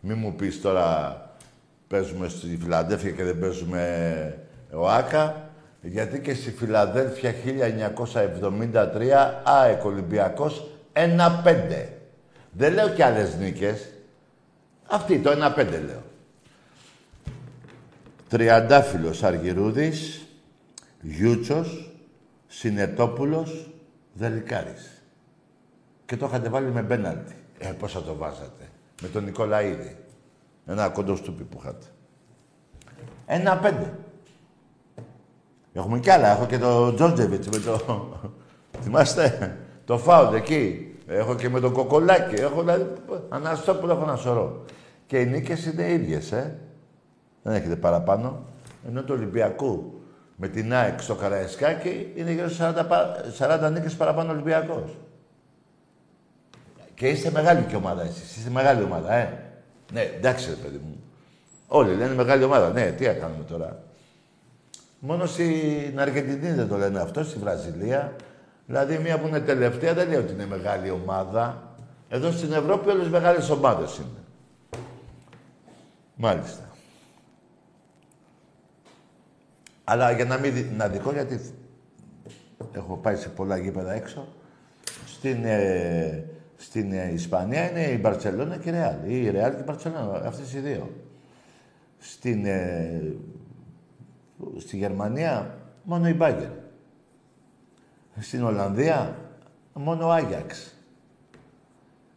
μη μου πεις τώρα παίζουμε στη Φιλαδέλφια και δεν παίζουμε ΟΑΚΑ, γιατί και στη Φιλαδέλφια 1973 ΑΕΚ Ολυμπιακός 1-5. Δεν λέω και άλλες νίκες. Αυτή το 1-5 λέω. Τριαντάφυλλος Αργυρούδης, Γιούτσος, Συνετόπουλος, Δελικάρης. Και το είχατε βάλει με μπέναλτι. Ε, πώς θα το βάζατε; Με τον Νικολαίδη. Ένα κοντός στούπι που είχατε. Ένα πέντε. Έχουμε κι άλλα. Έχω και το Τζόρτζεβιτς με το... Θυμάστε; Το φάουλ εκεί. Έχω και με τον Κοκολάκη. Έχω δηλαδή... Αναστόπουλο έχω ένα σωρό. Και οι νίκες είναι ίδιες, ε. Δεν έχετε παραπάνω. Ενώ του Ολυμπιακού με την ΑΕΚ στο Καραϊσκάκι είναι γύρω στους 40, πα- 40 νίκες παραπάνω Ολυμπιακός. Και είστε μεγάλη και ομάδα εσείς. Είστε μεγάλη ομάδα, ε. Ναι, εντάξει, ρε παιδί μου. Όλοι λένε μεγάλη ομάδα. Ναι, τι να κάνουμε τώρα. Μόνο στην Αργεντινή δεν το λένε αυτό, στη Βραζιλία. Δηλαδή, μία που είναι τελευταία δεν λέει ότι είναι μεγάλη ομάδα. Εδώ στην Ευρώπη όλες μεγάλες ομάδες είναι. Μάλιστα. Αλλά για να μην δι- να δικό, γιατί έχω πάει σε πολλά γήπεδα έξω, στην, ε, στην ε, Ισπανία είναι η Μπαρτσελώνα και η Ρεάλ. Ή η Ρεάλ και η Μπαρτσελώνα, αυτές οι δύο. Στην, ε, στη Γερμανία μόνο η Μπάγκερ. Στην Ολλανδία μόνο ο Άγιαξ.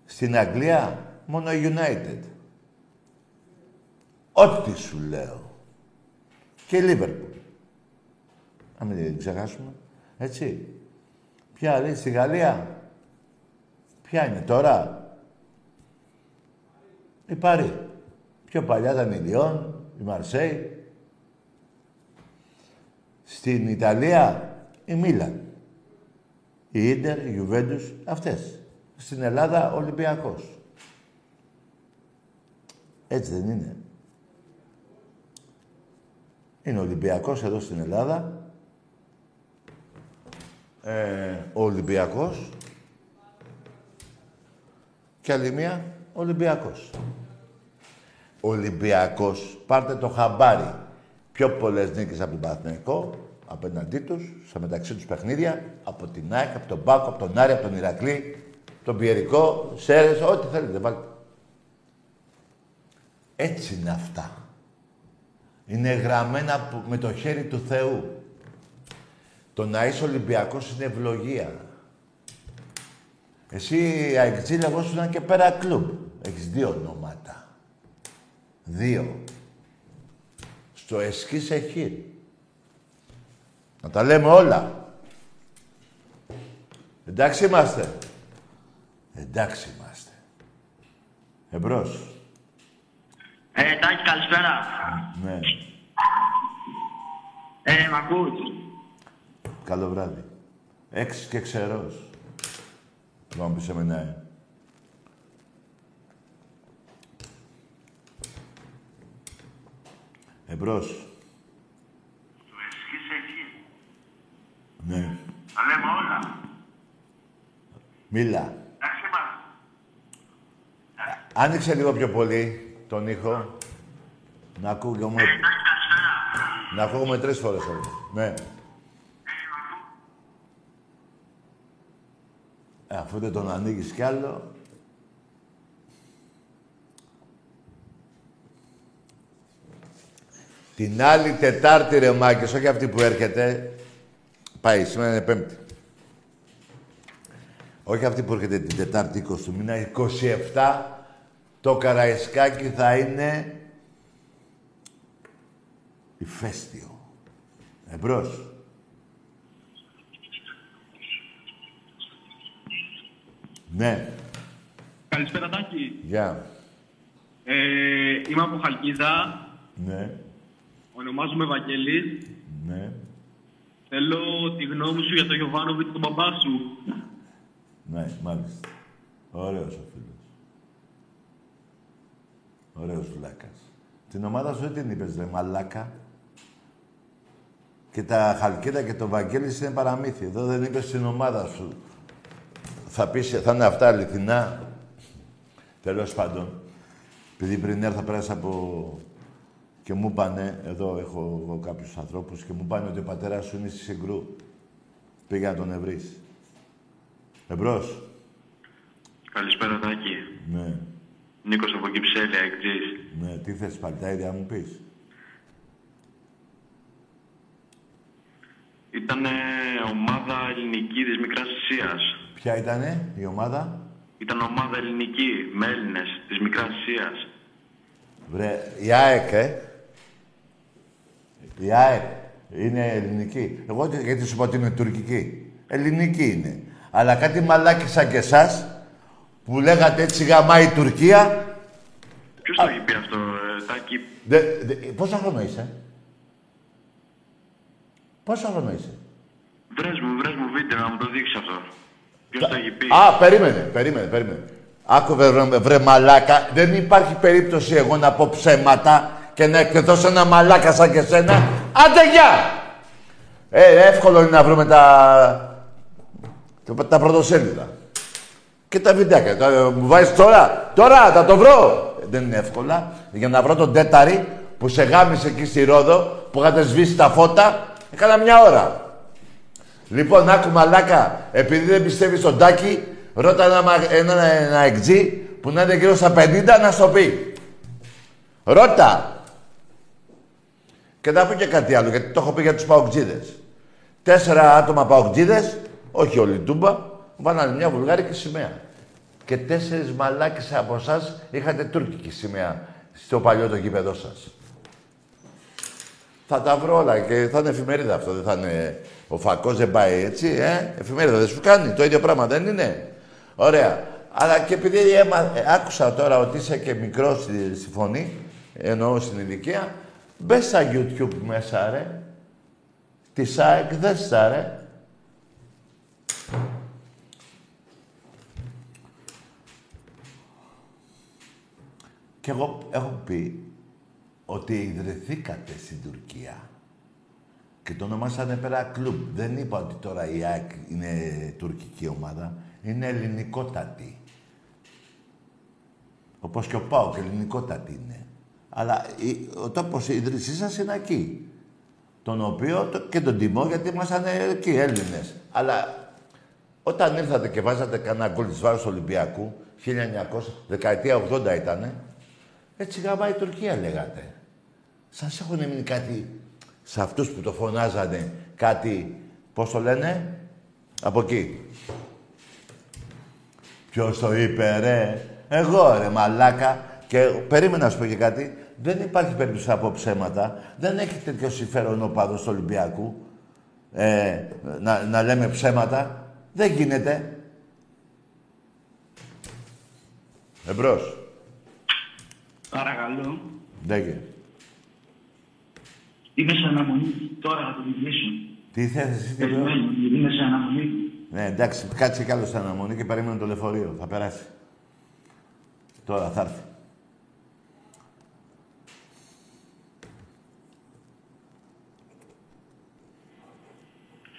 Στην Αγγλία μόνο η United. Ό,τι σου λέω. Και η Λίβερπουλ. Να μην την ξεχάσουμε. Έτσι. Ποια άλλη στη Γαλλία. Ποια είναι τώρα; Η Παρή. Πιο παλιά ήταν η Λιόν, η Μαρσέη. Στην Ιταλία η Μίλαν. Η Ίντερ, η Ιουβέντους, αυτές. Στην Ελλάδα ο Ολυμπιακός. Έτσι δεν είναι. Είναι ο Ολυμπιακός εδώ στην Ελλάδα. Ε, ο Ολυμπιακός. Και άλλη μία, ο Ολυμπιακός. Ο Ολυμπιακός, πάρτε το χαμπάρι. Πιο πολλές νίκες από τον Παναθηναϊκό, απέναντί τους, στα μεταξύ τους παιχνίδια, από την ΑΕΚ, από τον Πάκο, από τον Άρη, από τον Ηρακλή, τον Πιερικό, Σέρες, ό,τι θέλετε, βάλτε. Έτσι είναι αυτά. Είναι γραμμένα που- με το χέρι του Θεού. Το να είσαι Ολυμπιακός είναι ευλογία. Εσύ, Αεξή, λεγόσουν και πέρα κλουμπ. Έχεις δύο ονόματα. Δύο. Στο Εσκής Εχήρ. Να τα λέμε όλα. Εντάξει είμαστε. Εντάξει είμαστε. Εμπρός. Ε, Τάκη, καλησπέρα. Ναι. Ε, μ' ακούς; Καλό βράδυ. Έξι και ξερός. Να μου πεις εμένα, ε. Εμπρός. Του εσχείς εκεί. Ναι. Τα λέμε όλα. Μίλα. Εντάξει είμαστε. Άνοιξε λίγο πιο πολύ τον ήχο. Να ακούγομαι... Να ακούγομαι τρεις φορές όλο. Ναι. Ε, αφού δεν τον ανοίγεις κι άλλο... Την άλλη Τετάρτη, ρε Μάκης, όχι αυτή που έρχεται. Πάει, σήμερα είναι Πέμπτη. Όχι αυτή που έρχεται την Τετάρτη 20 του μήνα, 27 το Καραϊσκάκι θα είναι ηφαίστειο. Εμπρός. Ναι. Καλησπέρα Τάκη. Γεια. Ε, είμαι από Χαλκίδα. Ναι. Ονομάζομαι Βαγγέλης. Ναι. Θέλω τη γνώμη σου για τον Γιωβάνοβιτ, τον μπαμπά σου. Ναι, μάλιστα. Ωραίος ο φίλος. Ωραίος βλάκας. Την ομάδα σου δεν την είπες, ρε μαλάκα. Και τα Χαλκίδα και το Βαγγέλης είναι παραμύθι. Εδώ δεν είπες την ομάδα σου. Θα πεις, θα είναι αυτά αληθινά. Τέλος πάντων. Επειδή πριν έρθα πέρασα από... Και μου πάνε, εδώ έχω εγώ κάποιους ανθρώπους και μου πάνε ότι ο πατέρας σου είναι στη Συγκρού. Πήγα να τον ευρύς. Εμπρός. Καλησπέρα Τάκη. Ναι. Νίκος από Κυψέλια, εκτζής. Ναι, τι θες πάλι, τα ίδια μου πεις; Ήταν ομάδα ελληνική της Μικράς Ασίας. Ποια ήτανε η ομάδα; Ήταν ομάδα ελληνική, με Έλληνες της Μικράς Ασίας. Βρε, η ΑΕΚ, ε. Η ΑΕΚ είναι ελληνική. Εγώ τι- γιατί σου πω ότι είναι τουρκική. Ελληνική είναι. Αλλά κάτι μαλάκι σαν και εσάς, που λέγατε έτσι γαμάει η Τουρκία, Ποιος το έχει πει αυτό, ε, Τάκη; Δε, δε, πόσο χρόνο είσαι; Πόσο χρόνο είσαι; Βρες μου, βρες μου βίντεο να μου το δείξεις αυτό. Ποιος το έχει πει; Α, περίμενε, περίμενε, περίμενε. Άκου βρε, βρε, βρε μαλάκα, δεν υπάρχει περίπτωση εγώ να πω ψέματα και να εκδώσω ένα μαλάκα σαν και σένα. Άντε γεια! Ε, εύκολο είναι να βρούμε τα, τα, τα πρωτοσέλιδα. Και τα βιντεάκια. Τα, μου βάζεις τώρα, τώρα θα το βρω. Ε, Δεν είναι εύκολα. Για να βρω τον τέταρη που σε γάμισε εκεί στη Ρόδο, που είχατε σβήσει τα φώτα, έκανα μια ώρα. Λοιπόν, άκου μαλάκα, επειδή δεν πιστεύεις στον Τάκη, ρώτα ένα, μα- ένα, ένα εκτζή που να είναι γύρω στα 50 να στο πει. Ρώτα. Και να πω και κάτι άλλο, γιατί το έχω πει για τους παοκτζίδες. Τέσσερα άτομα παοκτζίδες, όχι όλη η τούμπα, βάλανε μια βουλγάρικη σημαία. Και τέσσερις μαλάκες από εσάς είχατε τουρκική σημαία στο παλιό το γήπεδό σας. Θα τα βρω όλα και θα είναι εφημερίδα αυτό, δεν θα είναι... Ο φακός δεν πάει έτσι, ε. Εφημερίδα δεν σου κάνει, το ίδιο πράγμα δεν είναι. Ωραία. Αλλά και επειδή έμα... ε, άκουσα τώρα ότι είσαι και μικρός στη, στη φωνή, εννοώ στην ηλικία, μπες στα YouTube μέσα, ρε. Τη ΣΑΕΚ δες τα, ρε. Και εγώ έχω πει ότι ιδρυθήκατε στην Τουρκία και το ονομάσανε πέρα κλουμπ. Δεν είπα ότι τώρα η ΑΕΚ είναι τουρκική ομάδα. Είναι ελληνικότατη. Όπως και ο ΠΑΟΚ ελληνικότατη είναι. Αλλά η- ο τόπος ίδρυσής σας είναι εκεί. Τον οποίο το- και τον τιμώ γιατί ήμασταν εκεί Έλληνες. Αλλά όταν ήρθατε και βάζατε κανένα γκολ της βάρος του Ολυμπιακού, 1900, δεκαετία 80 ήτανε, έτσι γαμάει η Τουρκία λέγατε. Σας έχουν μείνει κάτι, σε αυτούς που το φωνάζανε, κάτι, πώς το λένε, από εκεί. Ποιος το είπε, ρε; Εγώ, ρε, μαλάκα. Και περίμενα να σου πω και κάτι. Δεν υπάρχει περίπτωση από ψέματα. Δεν έχει τέτοιο συμφέρον ο παδός του Ολυμπιακού. ε, να, να λέμε ψέματα. Δεν γίνεται. Εμπρός. Παρακαλώ. Δεν γίνεται. Είμαι σε αναμονή. Τώρα θα το μιλήσω. Τι θες εσύ, τι λέω. Περιμένω. Είμαι σε αναμονή. Ναι, εντάξει, κάτσε κι άλλο στην αναμονή και περίμενε το λεωφορείο. Θα περάσει. Τώρα θα έρθει.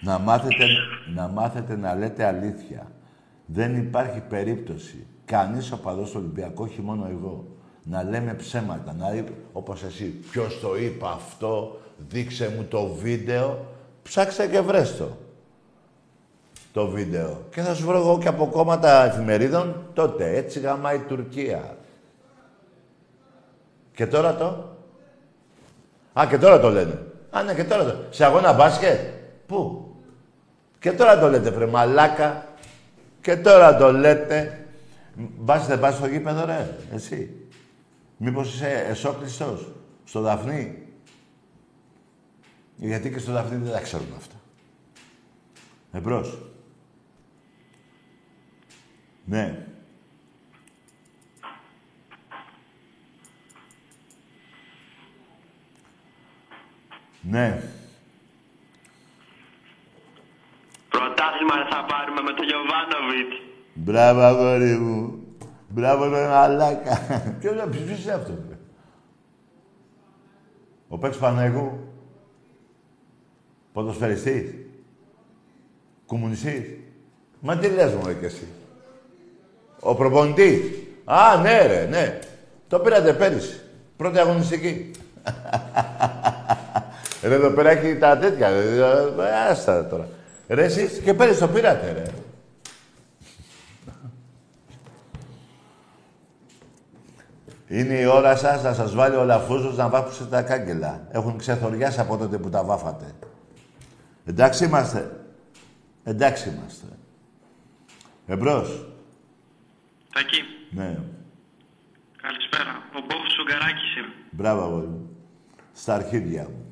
Να μάθετε, να μάθετε να λέτε αλήθεια. Δεν υπάρχει περίπτωση. Κανείς οπαδός του Ολυμπιακού, όχι μόνο εγώ. Να λέμε ψέματα. Να, λέ- όπως εσύ. Ποιος το είπε αυτό, δείξε μου το βίντεο. Ψάξε και βρες το. Το βίντεο. Και θα σου βρω εγώ και από κόμματα εφημερίδων τότε. Έτσι γαμάει η Τουρκία. Και τώρα το; Α, και τώρα το λένε. Α, ναι, και τώρα το. Σε αγώνα μπάσκετ; Πού; Και τώρα το λέτε, βρε μαλάκα. Και τώρα το λέτε. Μπας δεν πας στο γήπεδο, ρε, εσύ. Μήπως είσαι εσόκλειστος στο Δαφνί; Γιατί και στο Δαφνί δεν τα ξέρουν αυτά. Εμπρός. Ναι. Ναι. Πρωτάθλημα θα πάρουμε με τον Γιωβάνοβιτς. Μπράβο, αγόρι μου. Μπράβο, ρε μαλάκα. Ποιος είναι, ποιος είναι αυτό, ρε. Ο Παίξ Παναγού. Ποδοσφαιριστής. Κομμουνιστής. Μα τι λες μου, ρε, κι εσύ. Ο προπονητής. Α, ναι, ρε, ναι. Το πήρατε πέρυσι. Πρώτη αγωνιστική. ρε, εδώ πέρα έχει τα τέτοια. ρε, ε, Άστα τώρα. Ρε, εσείς και πέρυσι το πήρατε, ρε. Είναι η ώρα σας να σας βάλει ο Λαφούζος να βάφουσε τα κάγκελα. Έχουν ξεθοριάσει από τότε που τα βάφατε. Εντάξει είμαστε. Εντάξει είμαστε. Εμπρός. Τακί, Ναι. καλησπέρα. Ο Μπόφος Σουγκαράκης είμαι. Μπράβο, αγόρι μου. Στα αρχίδια μου.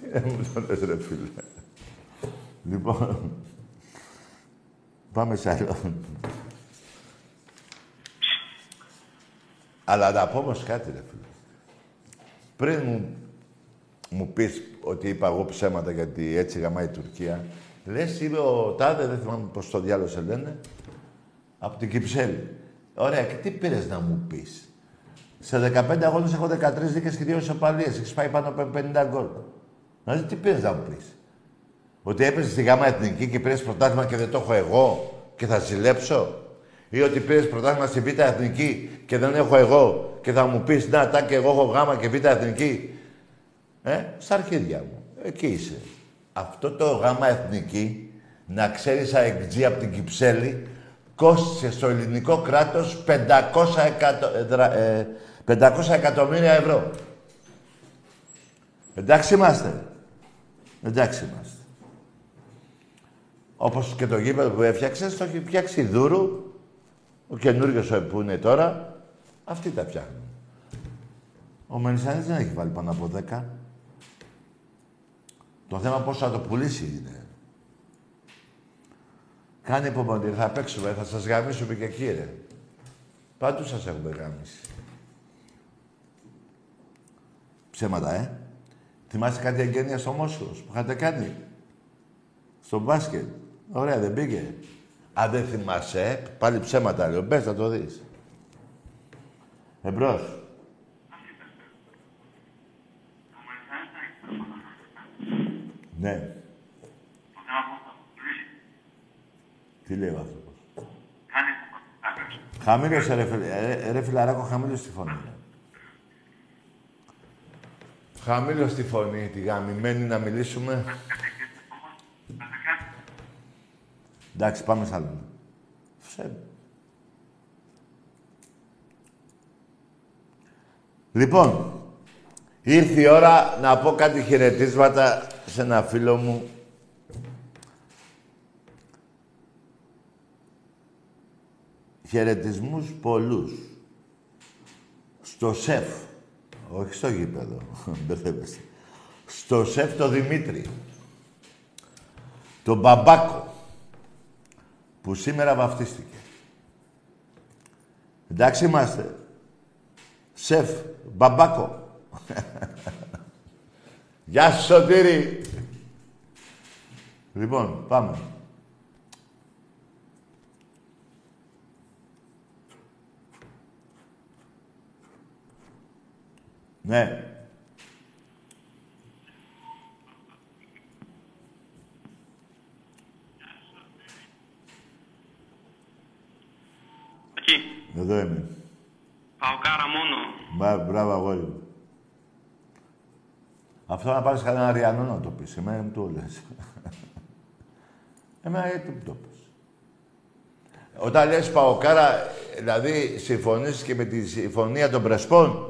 Τι ρε μου το λες, ρε φίλε. Λοιπόν, πάμε σε άλλο. Αλλά να πω όμως κάτι, ρε φίλε. Πριν μου, μου πεις ότι είπα εγώ ψέματα γιατί έτσι γαμάει η Τουρκία, λες είμαι ο Τάδε, δεν θυμάμαι πώς το διάλογο σε λένε, από την Κυψέλη. Ωραία, και τι πήρες να μου πεις; Σε 15 αγώνες έχω 13 δίκες και 2 ισοπαλίες. Έχεις πάει πάνω από 50 γκολ. Δηλαδή, τι πήρες να μου πεις; Ότι έπαιζε στη γάμα εθνική και πήρες πρωτάθλημα και δεν το έχω εγώ και θα ζηλέψω; Ή ότι πήρες πρωτάθλημα στη β' εθνική και δεν έχω εγώ και θα μου πεις να τα και εγώ έχω γάμα και β' εθνική. Ε, στα αρχίδια μου. Εκεί είσαι. Αυτό το γάμα εθνική, να ξέρεις αεκτζή από την Κυψέλη, κόστησε στο ελληνικό κράτος 500, εκατο... ε, δρα- ε, 500 εκατομμύρια ευρώ. Εντάξει είμαστε. Εντάξει είμαστε. Όπως και το γήπεδο που έφτιαξες, το έχει φτιάξει η Δούρου, ο καινούργιος που είναι τώρα, αυτοί τα φτιάχνουν. Ο Μενισανής δεν έχει βάλει πάνω από 10. Το θέμα πώς θα το πουλήσει είναι. Κάνει υπομονή, θα παίξουμε, θα σας γαμίσουμε και εκεί, ρε. Πάντου σας έχουμε γαμίσει. Ψέματα, ε. Θυμάστε κάτι εγγένειας στο Μόσχος που είχατε κάνει; Στο μπάσκετ. Ωραία, δεν πήγε. Αν δεν θυμάσαι, ε, πάλι ψέματα λέω. Μπες, θα το δεις. Εμπρός. Ναι. Τι λέει ο άνθρωπος; Χαμήλωσε ρε, φιλ... ε, ρε φιλαράκο, χαμήλωσε τη φωνή. Χαμήλωσε τη φωνή, τη γαμημένη να μιλήσουμε. Εντάξει, πάμε σ' άλλο. Φσέ. Λοιπόν, ήρθε η ώρα να πω κάτι χαιρετίσματα σε ένα φίλο μου. Χαιρετισμούς πολλούς. Στο σεφ. Όχι στο γήπεδο. Μπερδεύεστε. Στο σεφ το Δημήτρη. Τον Μπαμπάκο. Που σήμερα βαφτίστηκε. Εντάξει είμαστε. Σεφ, Μπαμπάκο. Γεια σου Σωτήρη. Λοιπόν, πάμε. Ναι. Εκεί. Εδώ είμαι. Παοκάρα μόνο. Μπα, μπράβο, αγόρι μου. Αυτό να πάρεις κανένα Ριανό να το πεις. Εμένα μου το λες. Εμένα γιατί μου το πεις. Όταν λες Παοκάρα, δηλαδή συμφωνείς και με τη συμφωνία των Πρεσπών;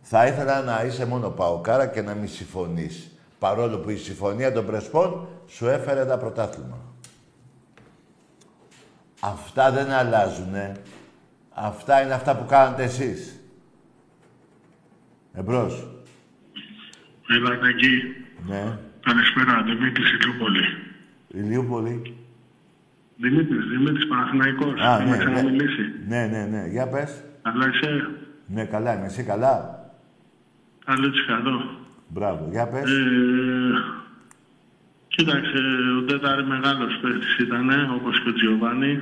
Θα ήθελα να είσαι μόνο Παοκάρα και να μην συμφωνείς. Παρόλο που η συμφωνία των Πρεσπών σου έφερε τα πρωτάθλημα. Αυτά δεν αλλάζουνε. Αυτά είναι αυτά που κάνετε εσείς. Εμπρός. Έλα, εκεί. Ναι. Καλησπέρα, Δημήτρης Ηλιούπολη. Ηλιούπολη. Δημήτρης, Δημήτρης Παναθηναϊκός. Α, Έχουμε ναι, ναι. ξαναμιλήσει. Ναι, ναι, ναι. Για πες. Καλά είσαι; Ναι, καλά είμαι. Εσύ καλά; Καλό τσικαδό. Μπράβο. Για πες. Ε, κοίταξε, ο Τέταρη μεγάλος παίκτης ήταν, όπως και ο Τζιωβάνι.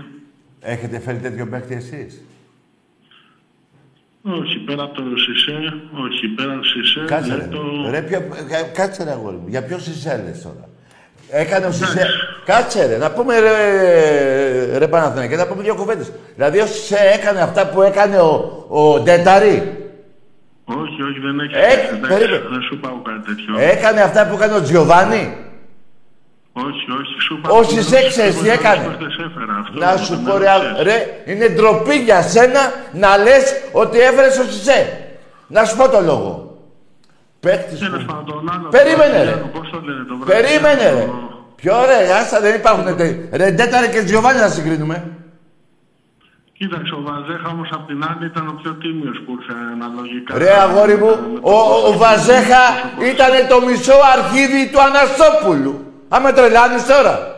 Έχετε φέρει τέτοιο παίκτη εσείς; Όχι, πέρα από το Σισε, όχι, πέρα από το Σισε, Κάτσε ρε. Λέτο, Ρε, ποιο, κα- κάτσε ρε αγόρι μου. Για ποιο Σισε λες τώρα; Έκανε ο Σισε... Κάτσε ρε. Να πούμε ρε, ρε Παναθηναϊκέ, να πούμε δύο κουβέντες. Δηλαδή ο Σισε έκανε αυτά που έκανε ο, ο Ντέταρη. όχι, όχι, δεν έχει. Ε, εντάξει, περίμενε. δεν σου πάω κάτι τέτοιο. Έκανε αυτά που έκανε ο Τζιοβάνι; Όχι, όχι, σου πάω. Ο Σισε ξέρεις τι έκανε. Να σου πω ρε, α- ρε, είναι ντροπή για σένα να λες ότι έφερες ο Σισε. Να σου πω το λόγο. Παίκτης Τέλος που... πάντων, άλλο. Περίμενε, ρε. Πώς το λένε το βράδυ. Περίμενε ρε. Ποιο ρε, άστα δεν υπάρχουν τε... Ρε Ντέταρε και Τζιοβάνι να συγκρίνουμε. Κοίταξε, ο Βαζέχα όμως απ' την άλλη ήταν ο πιο τίμιος που ήρθε αναλογικά. Ρε αγόρι μου, ο, ο, ο Βαζέχα ήταν το μισό αρχίδι του Αναστόπουλου. Άμα τρελάνεις τώρα.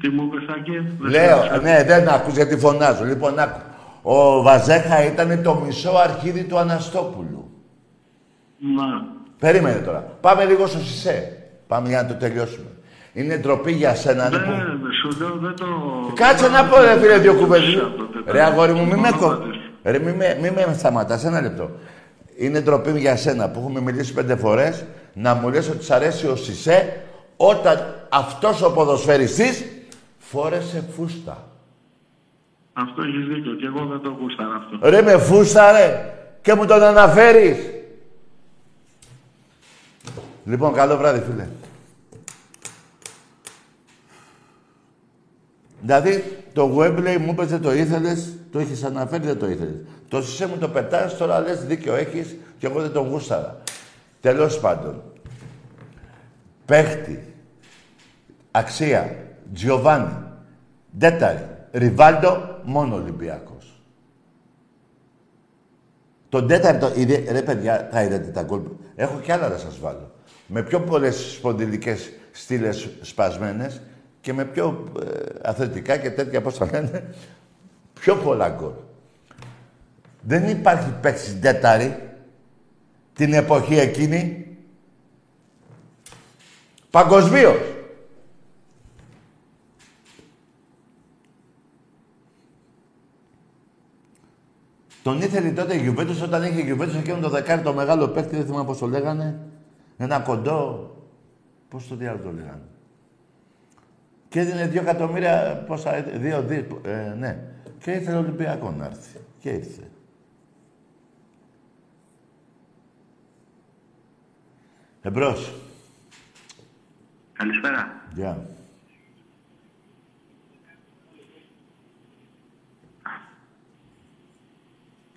Τι μου είπες, Άκη; Δεν Λέω, ξέρω. ναι, δεν ακούς γιατί φωνάζω. Λοιπόν, άκου. Ο Βαζέχα ήταν το μισό αρχίδι του Αναστόπουλου. Να. Περίμενε τώρα. Πάμε λίγο στο Σισε. Πάμε για να το τελειώσουμε. Είναι ντροπή για σένα. Ναι, λοιπόν. δεν σου λέω, δεν το... Κάτσε δεν να πω, ρε φίλε, δύο κουβέντες. από το τέταρτο. Ρε αγόρι μου, μη με, κο... Ονόματες. ρε, μη με, μη με σταματάς, ένα λεπτό. Είναι ντροπή για σένα που έχουμε μιλήσει πέντε φορές να μου λες ότι σ' αρέσει ο Σισε όταν αυτός ο ποδοσφαιριστής φόρεσε φούστα. Αυτό έχεις δίκιο και εγώ δεν το γούσταρα αυτό. Ρε με φούστα ρε και μου τον αναφέρεις. Λοιπόν, καλό βράδυ φίλε. Δηλαδή, το Webley μου είπες δεν το ήθελες, το έχεις αναφέρει δεν το ήθελες. Το Σισε μου το πετάς, τώρα λες δίκιο έχεις και εγώ δεν τον γούσταρα. Τέλος πάντων. Παίχτη. Αξία. Τζιοβάνι. Ντέταρη. Ριβάλντο. Μόνο Ολυμπιακός. Τον τέταρτο, είδε, ρε παιδιά, τα είδατε τα γκολ. Έχω κι άλλα να σας βάλω. Με πιο πολλές σπονδυλικές στήλες σπασμένες και με πιο ε, αθλητικά και τέτοια, πώς τα λένε, πιο πολλά γκολ. Δεν υπάρχει παίξης τέταρη την εποχή εκείνη. Παγκοσμίως. Τον ήθελε τότε η Γιουβέντους όταν είχε η Γιουβέντους εκείνο το δεκάρι το μεγάλο παίκτη, δεν θυμάμαι πώς το λέγανε. Ένα κοντό. Πώς το διάλογο το λέγανε. Και έδινε δύο εκατομμύρια, πόσα, έδι- δύο, δύο, ε, ναι. Και ήθελε ο Ολυμπιακός να έρθει. Και ήρθε. Εμπρός. Καλησπέρα. Γεια.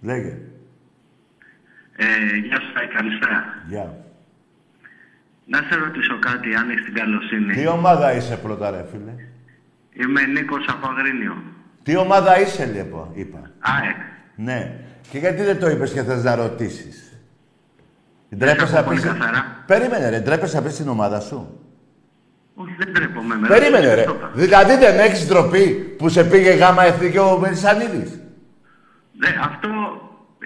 Λέγε. Ε, γεια σου, Φάη, καλησπέρα. Γεια. Να σε ρωτήσω κάτι, αν έχεις την καλοσύνη. Τι ομάδα είσαι πρώτα, ρε φίλε; Είμαι Νίκος από Αγρίνιο. Τι ομάδα είσαι, λοιπόν, είπα. ΑΕΚ. Ναι. Και γιατί δεν το είπες και θες να ρωτήσεις; Ντρέπεσαι να πολύ πεις... καθαρά. Περίμενε ρε, ντρέπεσαι να πεις την ομάδα σου; Όχι, δεν τρέπομαι. με Περίμενε ρε. ρωτήσεις, το είπα. Δηλαδή δεν έχεις ντροπή που σε πήγε γάμα εθνική ο Μελισανίδης; Ναι, αυτό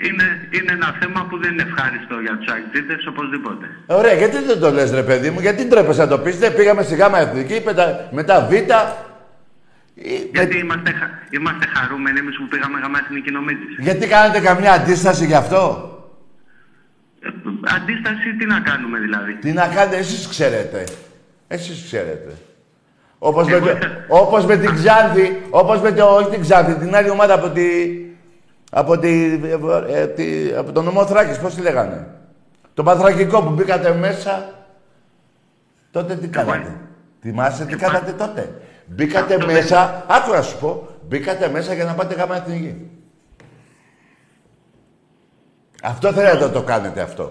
είναι, είναι ένα θέμα που δεν είναι ευχάριστο για τους αγκτήτες οπωσδήποτε. Ωραία, γιατί δεν το λες ρε παιδί μου, γιατί ντρέπεσαι να το πεις; Δεν πήγαμε στη γάμα εθνική, μετά, μετά β. Γιατί είμαστε, χα- είμαστε χαρούμενοι εμείς που πήγαμε γάμα εθνική νομίζεις; Γιατί κάνετε καμιά αντίσταση γι' αυτό; Αντίσταση τι να κάνουμε δηλαδή; Τι να κάνετε, εσείς ξέρετε. Εσείς ξέρετε. Όπως με, το- όπως με την Ξάνθη, όπως με το, όχι την Ξάνθη, την άλλη ομάδα από τη... Από, τη, ε, τη, από τον νομό Θράκης, πώς τη λέγανε; Το Παθρακικό που μπήκατε μέσα, τότε τι κάνατε; Θυμάσαι τι κάνατε τότε; Μπήκατε μέσα, άκου να σου πω, μπήκατε μέσα για να πάτε γάμα εθνική. Αυτό θέλετε να το κάνετε αυτό.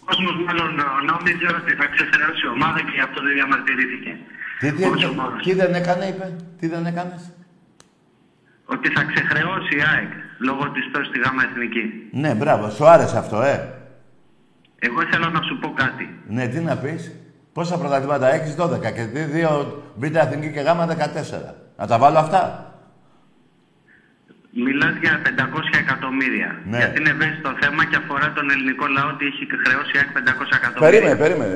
Ο κόσμος μάλλον ε, νόμιζε ότι θα ξεφεράσει η ομάδα και γι' αυτό δεν διαμαρτυρήθηκε. Τι, τι, Όχι ομάδας. τι δεν έκανε, είπε; Τι δεν έκανες; Ότι θα ξεχρεώσει η ΑΕΚ λόγω της τόσης στη γάμα εθνική. Ναι, μπράβο. Σου άρεσε αυτό, ε. Εγώ ήθελα να σου πω κάτι. Ναι, τι να πεις. Πόσα πρωταθλήματα έχεις, 12 και τι, δύο β' εθνική και γάμα 14. Να τα βάλω αυτά; Μιλάς για 500 εκατομμύρια. Ναι. Γιατί είναι ευαίσθητο θέμα και αφορά τον ελληνικό λαό ότι έχει χρεώσει η ΑΕΚ 500 εκατομμύρια. Περίμενε, περίμενε.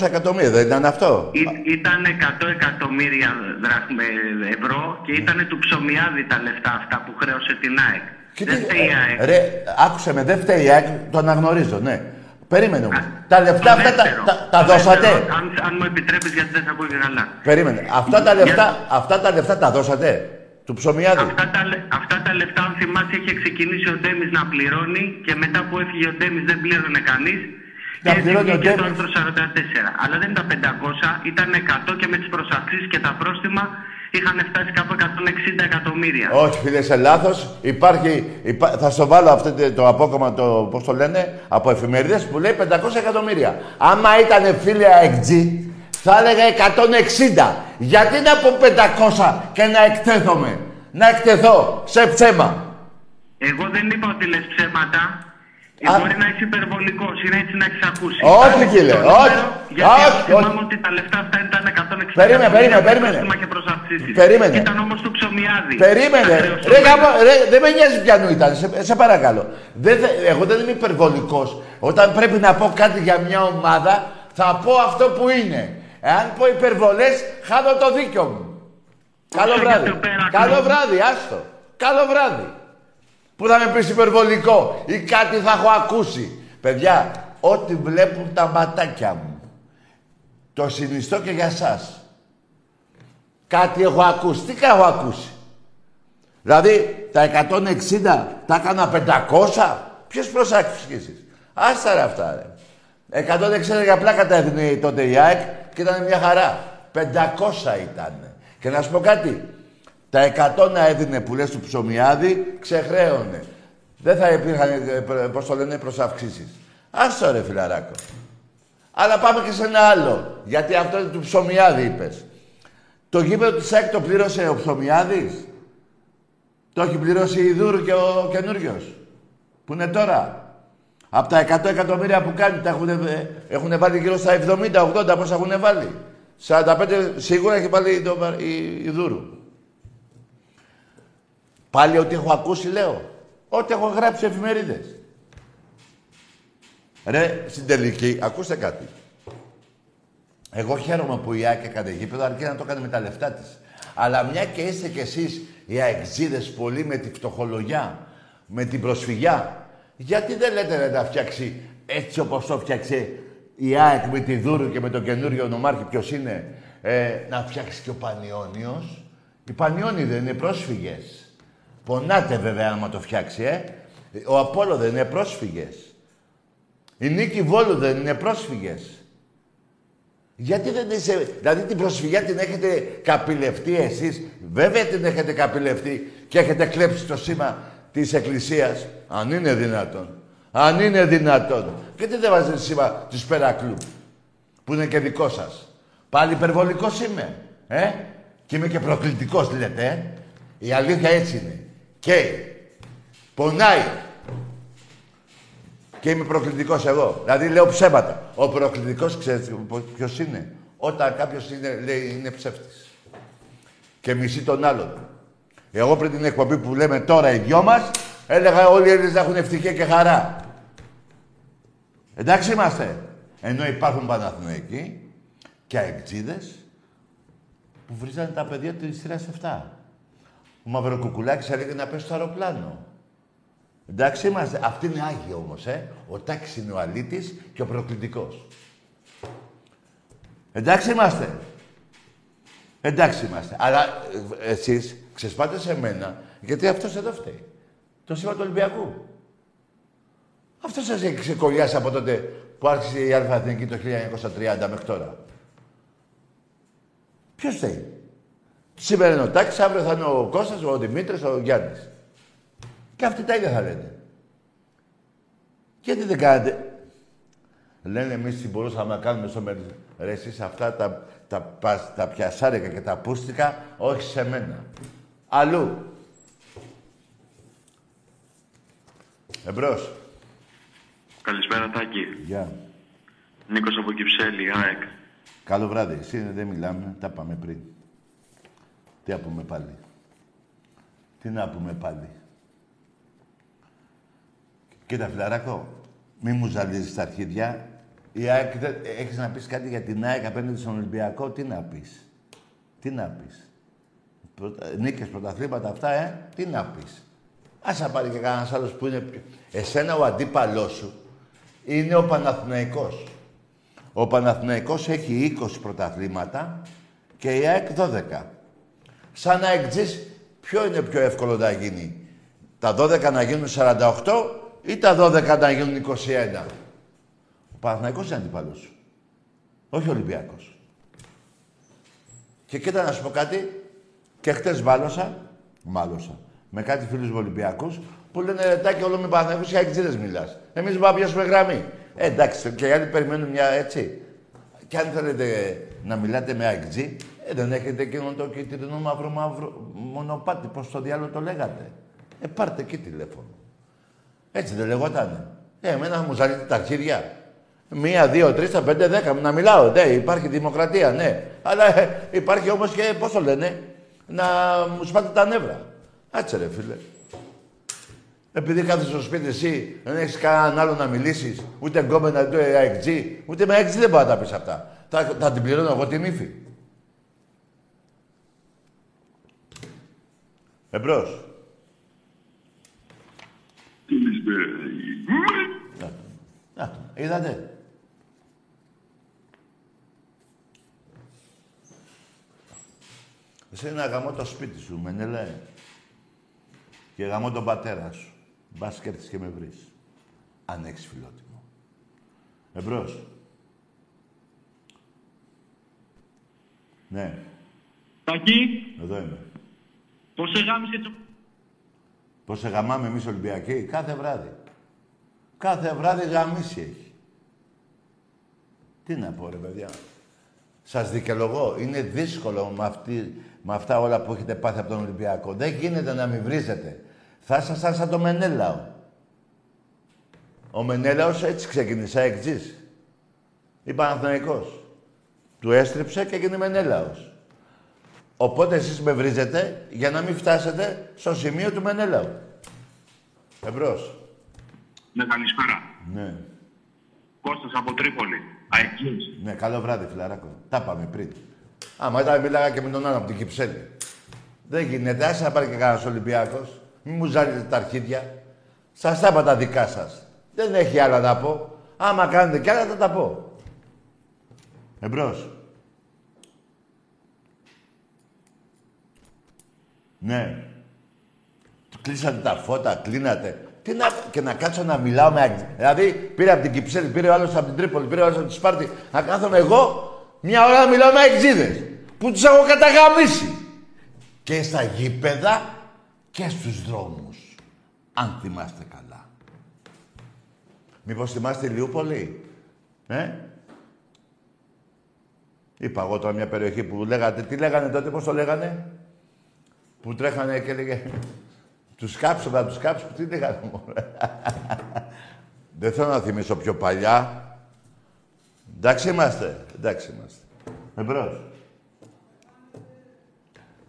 500 εκατομμύρια, δεν ήταν αυτό; Ή- Ήταν 100 εκατομμύρια δραχμε, ευρώ και ήταν του ψωμιάδη τα λεφτά αυτά που χρέωσε την ΑΕΚ. Δεν φταίει η ΑΕΚ. Ρε, άκουσε με, δεν φταίει η ΑΕΚ, το αναγνωρίζω, ναι. Περίμενε όμως. Τα λεφτά Το αυτά τα, δεύτερο. τα, τα Το δώσατε; δεύτερο, Αν, αν μου επιτρέπεις γιατί δεν θα ακούω και καλά. Περίμενε. Αυτά τα λεφτά, αυτά τα λεφτά τα δώσατε; Του ψωμιάδη. Αυτά τα, λε- αυτά τα λεφτά, αν θυμάσαι, είχε ξεκινήσει ο Ντέμις να πληρώνει και μετά που έφυγε ο Ντέμις δεν πλήρωνε κανείς. Να και έτσι πληρώνει ο βγήκε το Ντέμις. άρθρο 44. Αλλά δεν ήταν 500, ήταν 100 και με τις προσαυξήσεις και τα πρόστιμα είχαν φτάσει κάπου 160 εκατομμύρια. Όχι, φίλε, σε λάθος. Υπάρχει, υπά... θα στο βάλω αυτό το- το απόκομμα, το, πώς το λένε, από εφημερίδες που λέει 500 εκατομμύρια. Άμα ήταν φίλε AXG, θα έλεγα 160. Γιατί να πω 500 και να εκτέθομαι; Να εκτεθώ σε ψέμα. Εγώ δεν είπα ότι λες ψέματα. Ε, Α. Μπορεί να είσαι υπερβολικός ή να έτσι να έχεις ακούσει. Όχι, Πες κύριε, το νούμερο, όχι. Γιατί Όχι, θυμάμαι όχι. ότι τα λεφτά αυτά ήταν 160 Περίμενε, περίμενε, εκατομμύρια περίμενε. πρόστιμα και προσαυξήσεις. Περίμενε. Ήταν όμως του ψωμιάδη. Περίμενε. Τα χρεωσόμενα. Ρε, γάμο, ρε, δεν με νοιάζει ποιανού ήταν. Σε, σε παρακαλώ. Δεν, θε- εγώ δεν είμαι υπερβολικός. Όταν πρέπει να πω κάτι για μια ομάδα, θα πω αυτό που είναι. Εάν πω υπερβολές, χάνω το δίκιο μου. Καλό Όσο βράδυ. για το πέρα, Καλό κλείνω. βράδυ, άστο. Καλό βράδυ. Που θα με πεις υπερβολικό ή κάτι θα έχω ακούσει. Παιδιά, ό,τι βλέπουν τα ματάκια μου. Το συνιστώ και για σας. Κάτι έχω ακούσει. Τι έχω ακούσει; Δηλαδή, τα 160 τα έκανα 500. Ποιες προσάξεις. Άστα ρε αυτά, ρε. 160 για πλάκα τα έδινε τότε η ΑΕΚ και ήταν μια χαρά. 500 ήταν. Και να σου πω κάτι. Τα 100 να έδινε που λες του ψωμιάδη, ξεχρέωνε. Δεν θα υπήρχαν, ε, προ- πώς το λένε, προσαυξήσεις. Άστο ρε φιλαράκο. Αλλά πάμε και σε ένα άλλο. Γιατί αυτό είναι του ψωμιάδη είπες. Το γήπεδο της ΑΕΚ το πλήρωσε ο ψωμιάδης; Το έχει πληρώσει η Δούρου και ο καινούριος. Που είναι τώρα. Από τα 100 εκατομμύρια που κάνει, τα έχουν, έχουν βάλει γύρω στα 70-80 πώς έχουν βάλει. 45 σίγουρα έχει βάλει το, η, η Δούρου. Πάλι ό,τι έχω ακούσει λέω. Ό,τι έχω γράψει σε εφημερίδες. Ρε, στην τελική, ακούστε κάτι. Εγώ χαίρομαι που η ΑΕΚ έκανε γήπεδο, αρκεί να το έκανε με τα λεφτά της. Αλλά μια και είστε κι εσείς οι αεξίδες πολύ με τη φτωχολογιά, με την προσφυγιά, γιατί δεν λέτε ρε, να φτιάξει έτσι όπως το φτιάξε η ΑΕΚ με τη Δούρου και με τον καινούριο νομάρχη ποιος είναι, ε, να φτιάξει και ο Πανιόνιος. Οι Πανιόνοι δεν είναι πρόσφυγες. Πονάτε βέβαια άμα το φτιάξει, ε. Ο Απόλλω δεν είναι πρόσφυγες. Η Νίκη Βόλου δεν είναι πρόσφυγες. Γιατί δεν είσαι... Δηλαδή την προσφυγιά την έχετε καπηλευτεί εσείς; Βέβαια την έχετε καπηλευτεί και έχετε κλέψει το σήμα της Εκκλησίας. Αν είναι δυνατόν. Αν είναι δυνατόν. Γιατί δεν βάζετε σήμα του Σπερακλού. Που είναι και δικό σας. Πάλι υπερβολικός είμαι. Ε; Και είμαι και προκλητικός λέτε. Ε; Η αλήθεια έτσι είναι. Και πονάει. Και είμαι προκλητικός εγώ. Δηλαδή λέω ψέματα. Ο προκλητικός ξέρετε ποιος είναι; Όταν κάποιος είναι, λέει είναι ψεύτης. Και μισεί τον άλλον. Εγώ πριν την εκπομπή που λέμε τώρα οι δυο μας, έλεγα όλοι οι Έλληνες να έχουν ευτυχία και χαρά. Εντάξει είμαστε. Ενώ υπάρχουν Παναθηναϊκοί και αεκτζίδες που βρίζανε τα παιδιά της σειράς 7. Ο Μαυροκουκουλάκης έλεγε να πέσει στο αεροπλάνο. Εντάξει είμαστε. Αυτή είναι άγιοι όμως, ε. Ο Τάκης είναι ο αλήτης και ο προκλητικός. Εντάξει είμαστε. Εντάξει είμαστε. Αλλά ε, εσείς ξεσπάτε σε μένα, γιατί αυτός εδώ φταίει. Το σήμα του Ολυμπιακού. Αυτός σας έχει ξεκολλιάσει από τότε που άρχισε η Αλφα Εθνική το 1930 μέχρι τώρα. Ποιος θέλει. Σήμερα είναι ο Τάκης, αύριο θα είναι ο Κώστας, ο Δημήτρης, ο Γιάννης. Και αυτοί τα ίδια θα λένε. Γιατί δεν κάνετε; Λένε εμείς τι μπορούσαμε να κάνουμε στο μέλλον. Ρε εσείς αυτά τα, τα, τα, τα πιασάρικα και τα πούστικα, όχι σε μένα. Αλλού. Εμπρός. Καλησπέρα Τάκη. Γεια. Νίκος από Κυψέλη, ΑΕΚ. Καλό βράδυ. Εσύ δεν μιλάμε. Τα πάμε πριν. Τι να πούμε πάλι. Τι να πούμε πάλι. Κοίτα, φιλαράκο, μη μου ζαλίζεις τα αρχίδια. Η ΑΕΚ, δεν- έχεις να πεις κάτι για την ΑΕΚ απέναντι στον Ολυμπιακό; Τι να πεις; Τι να πεις; Πρωτα... Νίκες, πρωταθλήματα αυτά, ε. Τι να πεις. Ας να πάρει και κανένας άλλος που είναι... πιο- Εσένα ο αντίπαλός σου είναι ο Παναθηναϊκός. Ο Παναθηναϊκός έχει 20 πρωταθλήματα και η ΑΕΚ 12. Σαν να εκτζείς, ποιο είναι πιο εύκολο να γίνει. Τα 12 να γίνουν 48 ή τα 12 να γίνουν 21. Ο Παναθηναϊκός είναι αντίπαλος σου. Όχι ο Ολυμπιακός. Και κοίτα να σου πω κάτι. Και χτες μάλωσα, μάλωσα, με κάτι φίλους μου Ολυμπιακούς που λένε ρε Τάκη όλο με Παναθηναϊκούς και αεξίδες μιλάς. Εμείς πάμε να πιάσουμε γραμμή. Ε, εντάξει, και οι άλλοι περιμένουν μια έτσι. Και αν θέλετε να μιλάτε με αεξί, ε, δεν έχετε εκείνο το κίτρινο μαύρο μαύρο μονοπάτι, πώς το διάλογο το λέγατε. Ε, πάρτε εκεί τηλέφωνο. Έτσι δεν λεγότανε. Ε, εμένα θα μου ζαλείτε τα αρχίδια. Μία, δύο, τρεις, τα πέντε, δέκα. Να μιλάω. Ναι, υπάρχει δημοκρατία, ναι. Αλλά ε, υπάρχει όμως και, πώς το λένε, να μου σπάτε τα νεύρα. Άτσε ρε φίλε. Επειδή κάθεσαι στο σπίτι εσύ, δεν έχεις κανέναν άλλο να μιλήσεις, ούτε γκόμενα, ούτε αεξί, ούτε με αεξί δεν μπορεί να τα πεις αυτά. Θα, θα την πληρώνω εγώ την ύφη. Εμπρός. Να, είδατε. Εσύ να γαμώ το σπίτι σου, Μενέλε. Και γαμώ τον πατέρα σου. Μπας και έρθεις και με βρεις. Αν έχεις φιλότιμο. Εμπρός. Ναι, Τακί, εδώ είμαι. πώς σε γάμισε το... Πώς σε γαμάμε εμείς Ολυμπιακοί, κάθε βράδυ. Κάθε βράδυ γαμίση έχει. Τι να πω ρε παιδιά. Σας δικαιολογώ, είναι δύσκολο με, αυτή, με αυτά όλα που έχετε πάθει από τον Ολυμπιακό. Δεν γίνεται να μην βρίζετε. Θα ήσασταν σαν το Μενέλαο. Ο Μενέλαος έτσι ξεκίνησε, εξής. Ή Παναθηναϊκός. Του έστριψε και έγινε Μενέλαος. Οπότε εσείς με βρίζετε για να μην φτάσετε στο σημείο του Μενέλαου. Εμπρός. Ναι, καλησπέρα. Ναι. Κώστας από Τρίπολη. Αεκής. Ναι, καλό βράδυ, φιλαράκο. Τα πάμε πριν. Άμα ήταν μίλαγα και με τον άλλο από την Κυψέλη. Δεν γίνεται. Άσε να πάρει και κανένας Ολυμπιάκο. Μην μου ζάλετε τα αρχίδια. Σας τα είπα τα δικά σας. Δεν έχει άλλα να πω. Άμα κάνετε κι άλλα θα τα πω. Εμπρός. Ναι. Κλείσατε τα φώτα, κλείνατε. Τι να... Και να κάτσω να μιλάω με αγγλικά. Δηλαδή, πήρε από την Κυψέλη, πήρε ο άλλος από την Τρίπολη, πήρε ο άλλος από τη Σπάρτη. Να κάθομαι εγώ μια ώρα να μιλάω με αγγλίδε. Που τους έχω καταγαμίσει. Και στα γήπεδα και στους δρόμους. Αν θυμάστε καλά. Μήπως θυμάστε Ηλιούπολη. Ε; Είπα εγώ τώρα μια περιοχή που λέγατε, τι λέγανε τότε, πώς το λέγανε; Που τρέχανε και έλεγε... Τους κάψω, θα τους κάψω. Τι λέγανε, μωρέ. Δεν θέλω να θυμίσω πιο παλιά. Εντάξει είμαστε. Εντάξει είμαστε. Εμπρός.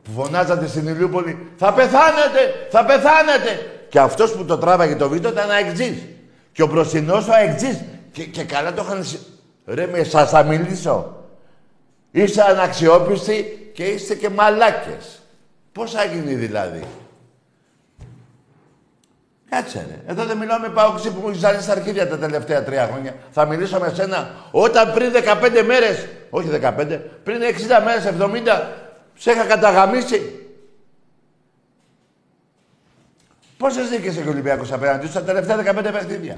Που φωνάζατε στην Ηλιούπολη, θα πεθάνετε, θα πεθάνετε. Και αυτός που το τράβαγε το βίντεο ήταν αεκτζής. Και ο μπροστινός ο αεκτζής. Και, και καλά το είχαν... συ- Ρε, με σας θα μιλήσω. Είστε αναξιόπιστοι και είστε και μαλάκες. Πώς θα γίνει δηλαδή; Κάτσε ρε. Εδώ δεν μιλάω με παόξι που μου έχεις ζάλει στα αρχίδια τα τελευταία τρία χρόνια. Θα μιλήσω με σένα όταν πριν 15 μέρες, όχι 15, πριν 60 μέρες, 70, σε είχα καταγαμίσει. Πόσες νίκες έχει ο Ολυμπιακός απέναντι στα τελευταία 15 παιχνίδια;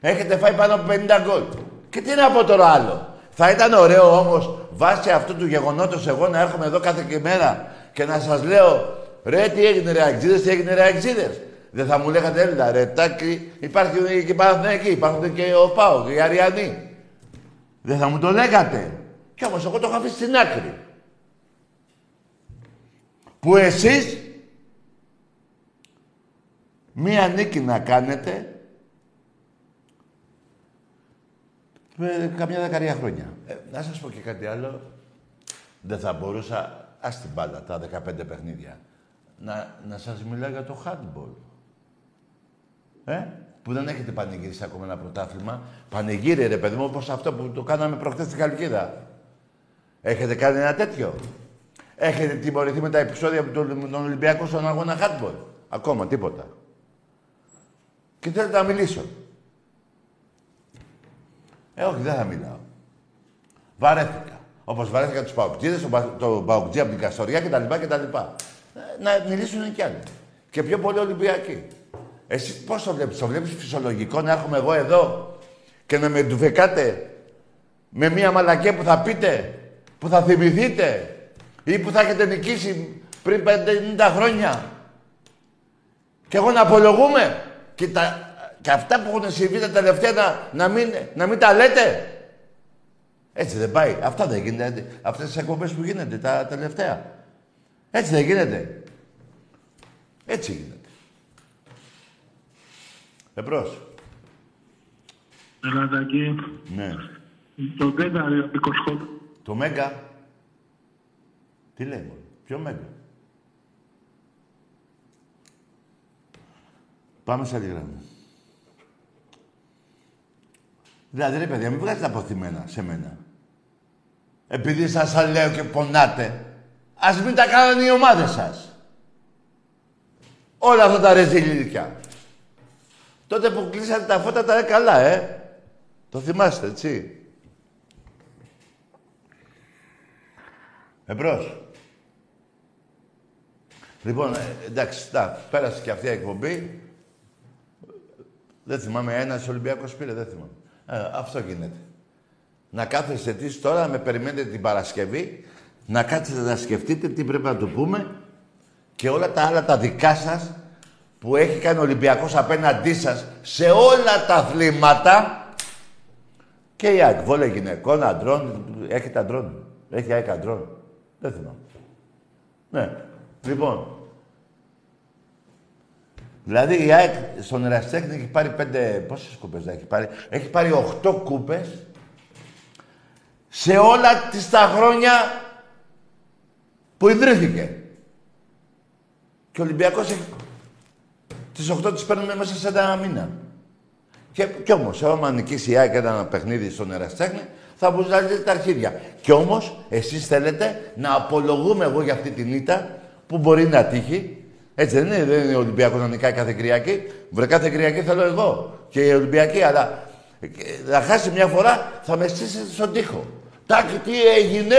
Έχετε φάει πάνω από 50 γκολ. Και τι να πω τώρα άλλο; Θα ήταν ωραίο όμως βάσει αυτού του γεγονότος εγώ να έρχομαι εδώ κάθε και μέρα και να σας λέω ρε τι έγινε ρε αξίδες, τι έγινε ρε αξίδες. Δεν θα μου λέγατε έλα ρε τάκη, υπάρχει και η Παναθηναϊκή, υπάρχουν και ο Πάο και οι Αριανοί. Δεν θα μου το λέγατε. Κι όμως εγώ το έχω αφήσει στην άκρη. Που εσείς μία νίκη να κάνετε με καμιά δεκαρία χρόνια. Ε, να σας πω και κάτι άλλο. Δεν θα μπορούσα, ας την μπάλα, τα 15 παιχνίδια, να, να σας μιλάω για το handball. Ε, που δεν έχετε πανηγυρίσει ακόμα ένα πρωτάθλημα. Πανηγύρι, ρε παιδί μου, όπως αυτό που το κάναμε προχθές στην Καλκίδα. Έχετε κάνει ένα τέτοιο; Έχετε τιμωρηθεί με τα επεισόδια του τον Ολυμπιακό στον αγώνα handball. Ακόμα τίποτα. Και θέλετε να μιλήσω. Ε, όχι, δεν θα μιλάω. Βαρέθηκα. Όπως βαρέθηκα τους Παοκτζίδες, τον το Παοκτζή από την Καστοριά κτλ. κτλ. Ε, να μιλήσουν κι άλλοι. Και πιο πολύ Ολυμπιακοί. Εσύ πώς το βλέπεις, το βλέπεις φυσιολογικό να έρχομαι εγώ εδώ και να με ντουφεκάτε με μία μαλακία που θα πείτε, που θα θυμηθείτε ή που θα έχετε νικήσει πριν 50 χρόνια. Και εγώ να απολογούμε και, τα, και αυτά που έχουν συμβεί τα τελευταία να, να, μην, να μην τα λέτε. Έτσι δεν πάει. Αυτά δεν γίνεται. Αυτές τις εκπομπές που γίνεται τα τελευταία. Έτσι δεν γίνεται. Έτσι γίνεται. Εμπρός. Ελατακή. Ναι. Το τέταρι από Κοσκόπ. Το Μέγκα. Τι λέει μόνο. Ποιο Μέγκα. Πάμε σε άλλη γραμμή. Δηλαδή, ρε παιδιά, μην βγάζετε αποθυμένα σε μένα. Επειδή σας τα λέω και πονάτε, ας μην τα κάνανε οι ομάδες σας. Όλα αυτά τα ρεζιλίδια. Τότε που κλείσατε τα φώτα τα καλά, ε. Το θυμάστε, έτσι. Εμπρός. Λοιπόν, ε, εντάξει, τα, πέρασε και αυτή η εκπομπή. Δεν θυμάμαι, ένας Ολυμπιακός πήρε, δεν θυμάμαι. Ε, αυτό γίνεται. Να κάθεστε εσείς τώρα, να με περιμένετε την Παρασκευή, να κάτσετε να σκεφτείτε τι πρέπει να του πούμε και όλα τα άλλα τα δικά σας που έχει κάνει ο Ολυμπιακός απέναντί σας σε όλα τα αθλήματα και η ΑΕΚ, βόλε γυναικών, αντρών, έχει τα αντρών. Έχει ΑΕΚ αντρών. Δεν θυμάμαι. Ναι. Λοιπόν. Δηλαδή η ΑΕΚ στον Εραστέχνη έχει πάρει πέντε... Πόσες κούπες δεν έχει πάρει; Έχει πάρει οχτώ κούπες σε όλα τις τα χρόνια που ιδρύθηκε. Και ο Ολυμπιακός έχει... Τις οχτώ τις παίρνουμε μέσα σε ένα μήνα. Και, κι όμως, άμα νικήσει η ΑΕΚ ένα παιχνίδι στον Εραστέχνη, θα μπουζάζετε τα αρχίδια. Κι όμως, εσείς θέλετε να απολογούμε εγώ για αυτή την ήττα που μπορεί να τύχει. Έτσι δεν είναι, δεν είναι ο Ολυμπιακός να νικάει κάθε Κυριακή. Βρε κάθε Κυριακή θέλω εγώ. Και η Ολυμπιακή, αλλά ε, να χάσει μια φορά θα με στήσετε στον τοίχο. Τάκη, τι έγινε;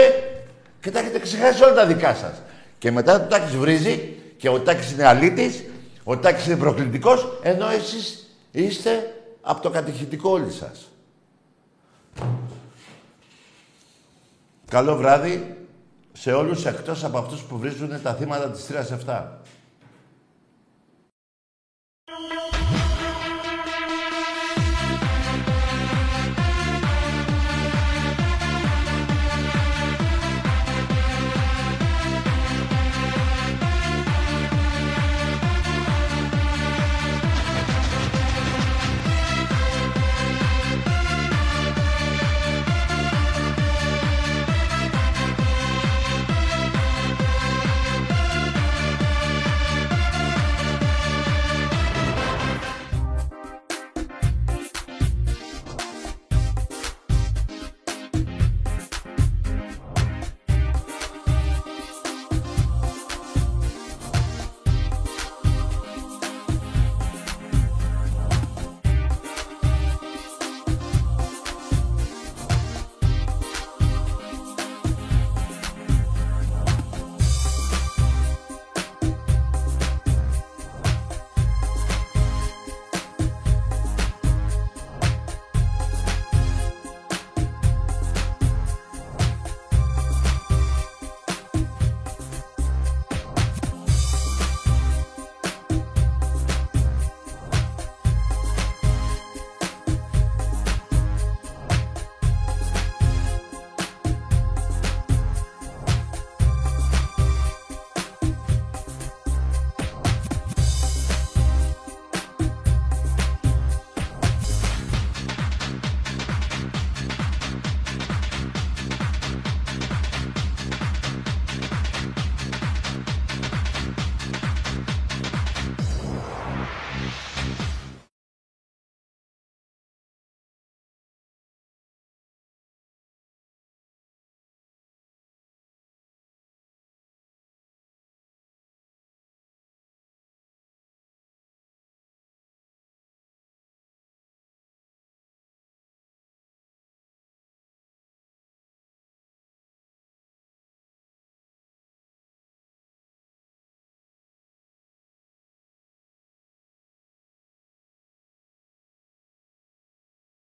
Και τα έχετε ξεχάσει όλα τα δικά σας. Και μετά το Τάκης βρίζει και ο Τάκης είναι αλήτης, ο Τάκης είναι προκλητικός, ενώ εσείς είστε από το κατηχητικό όλοι σας. Καλό βράδυ σε όλους εκτός από αυτούς που βρίζουν τα θύματα της 3-7.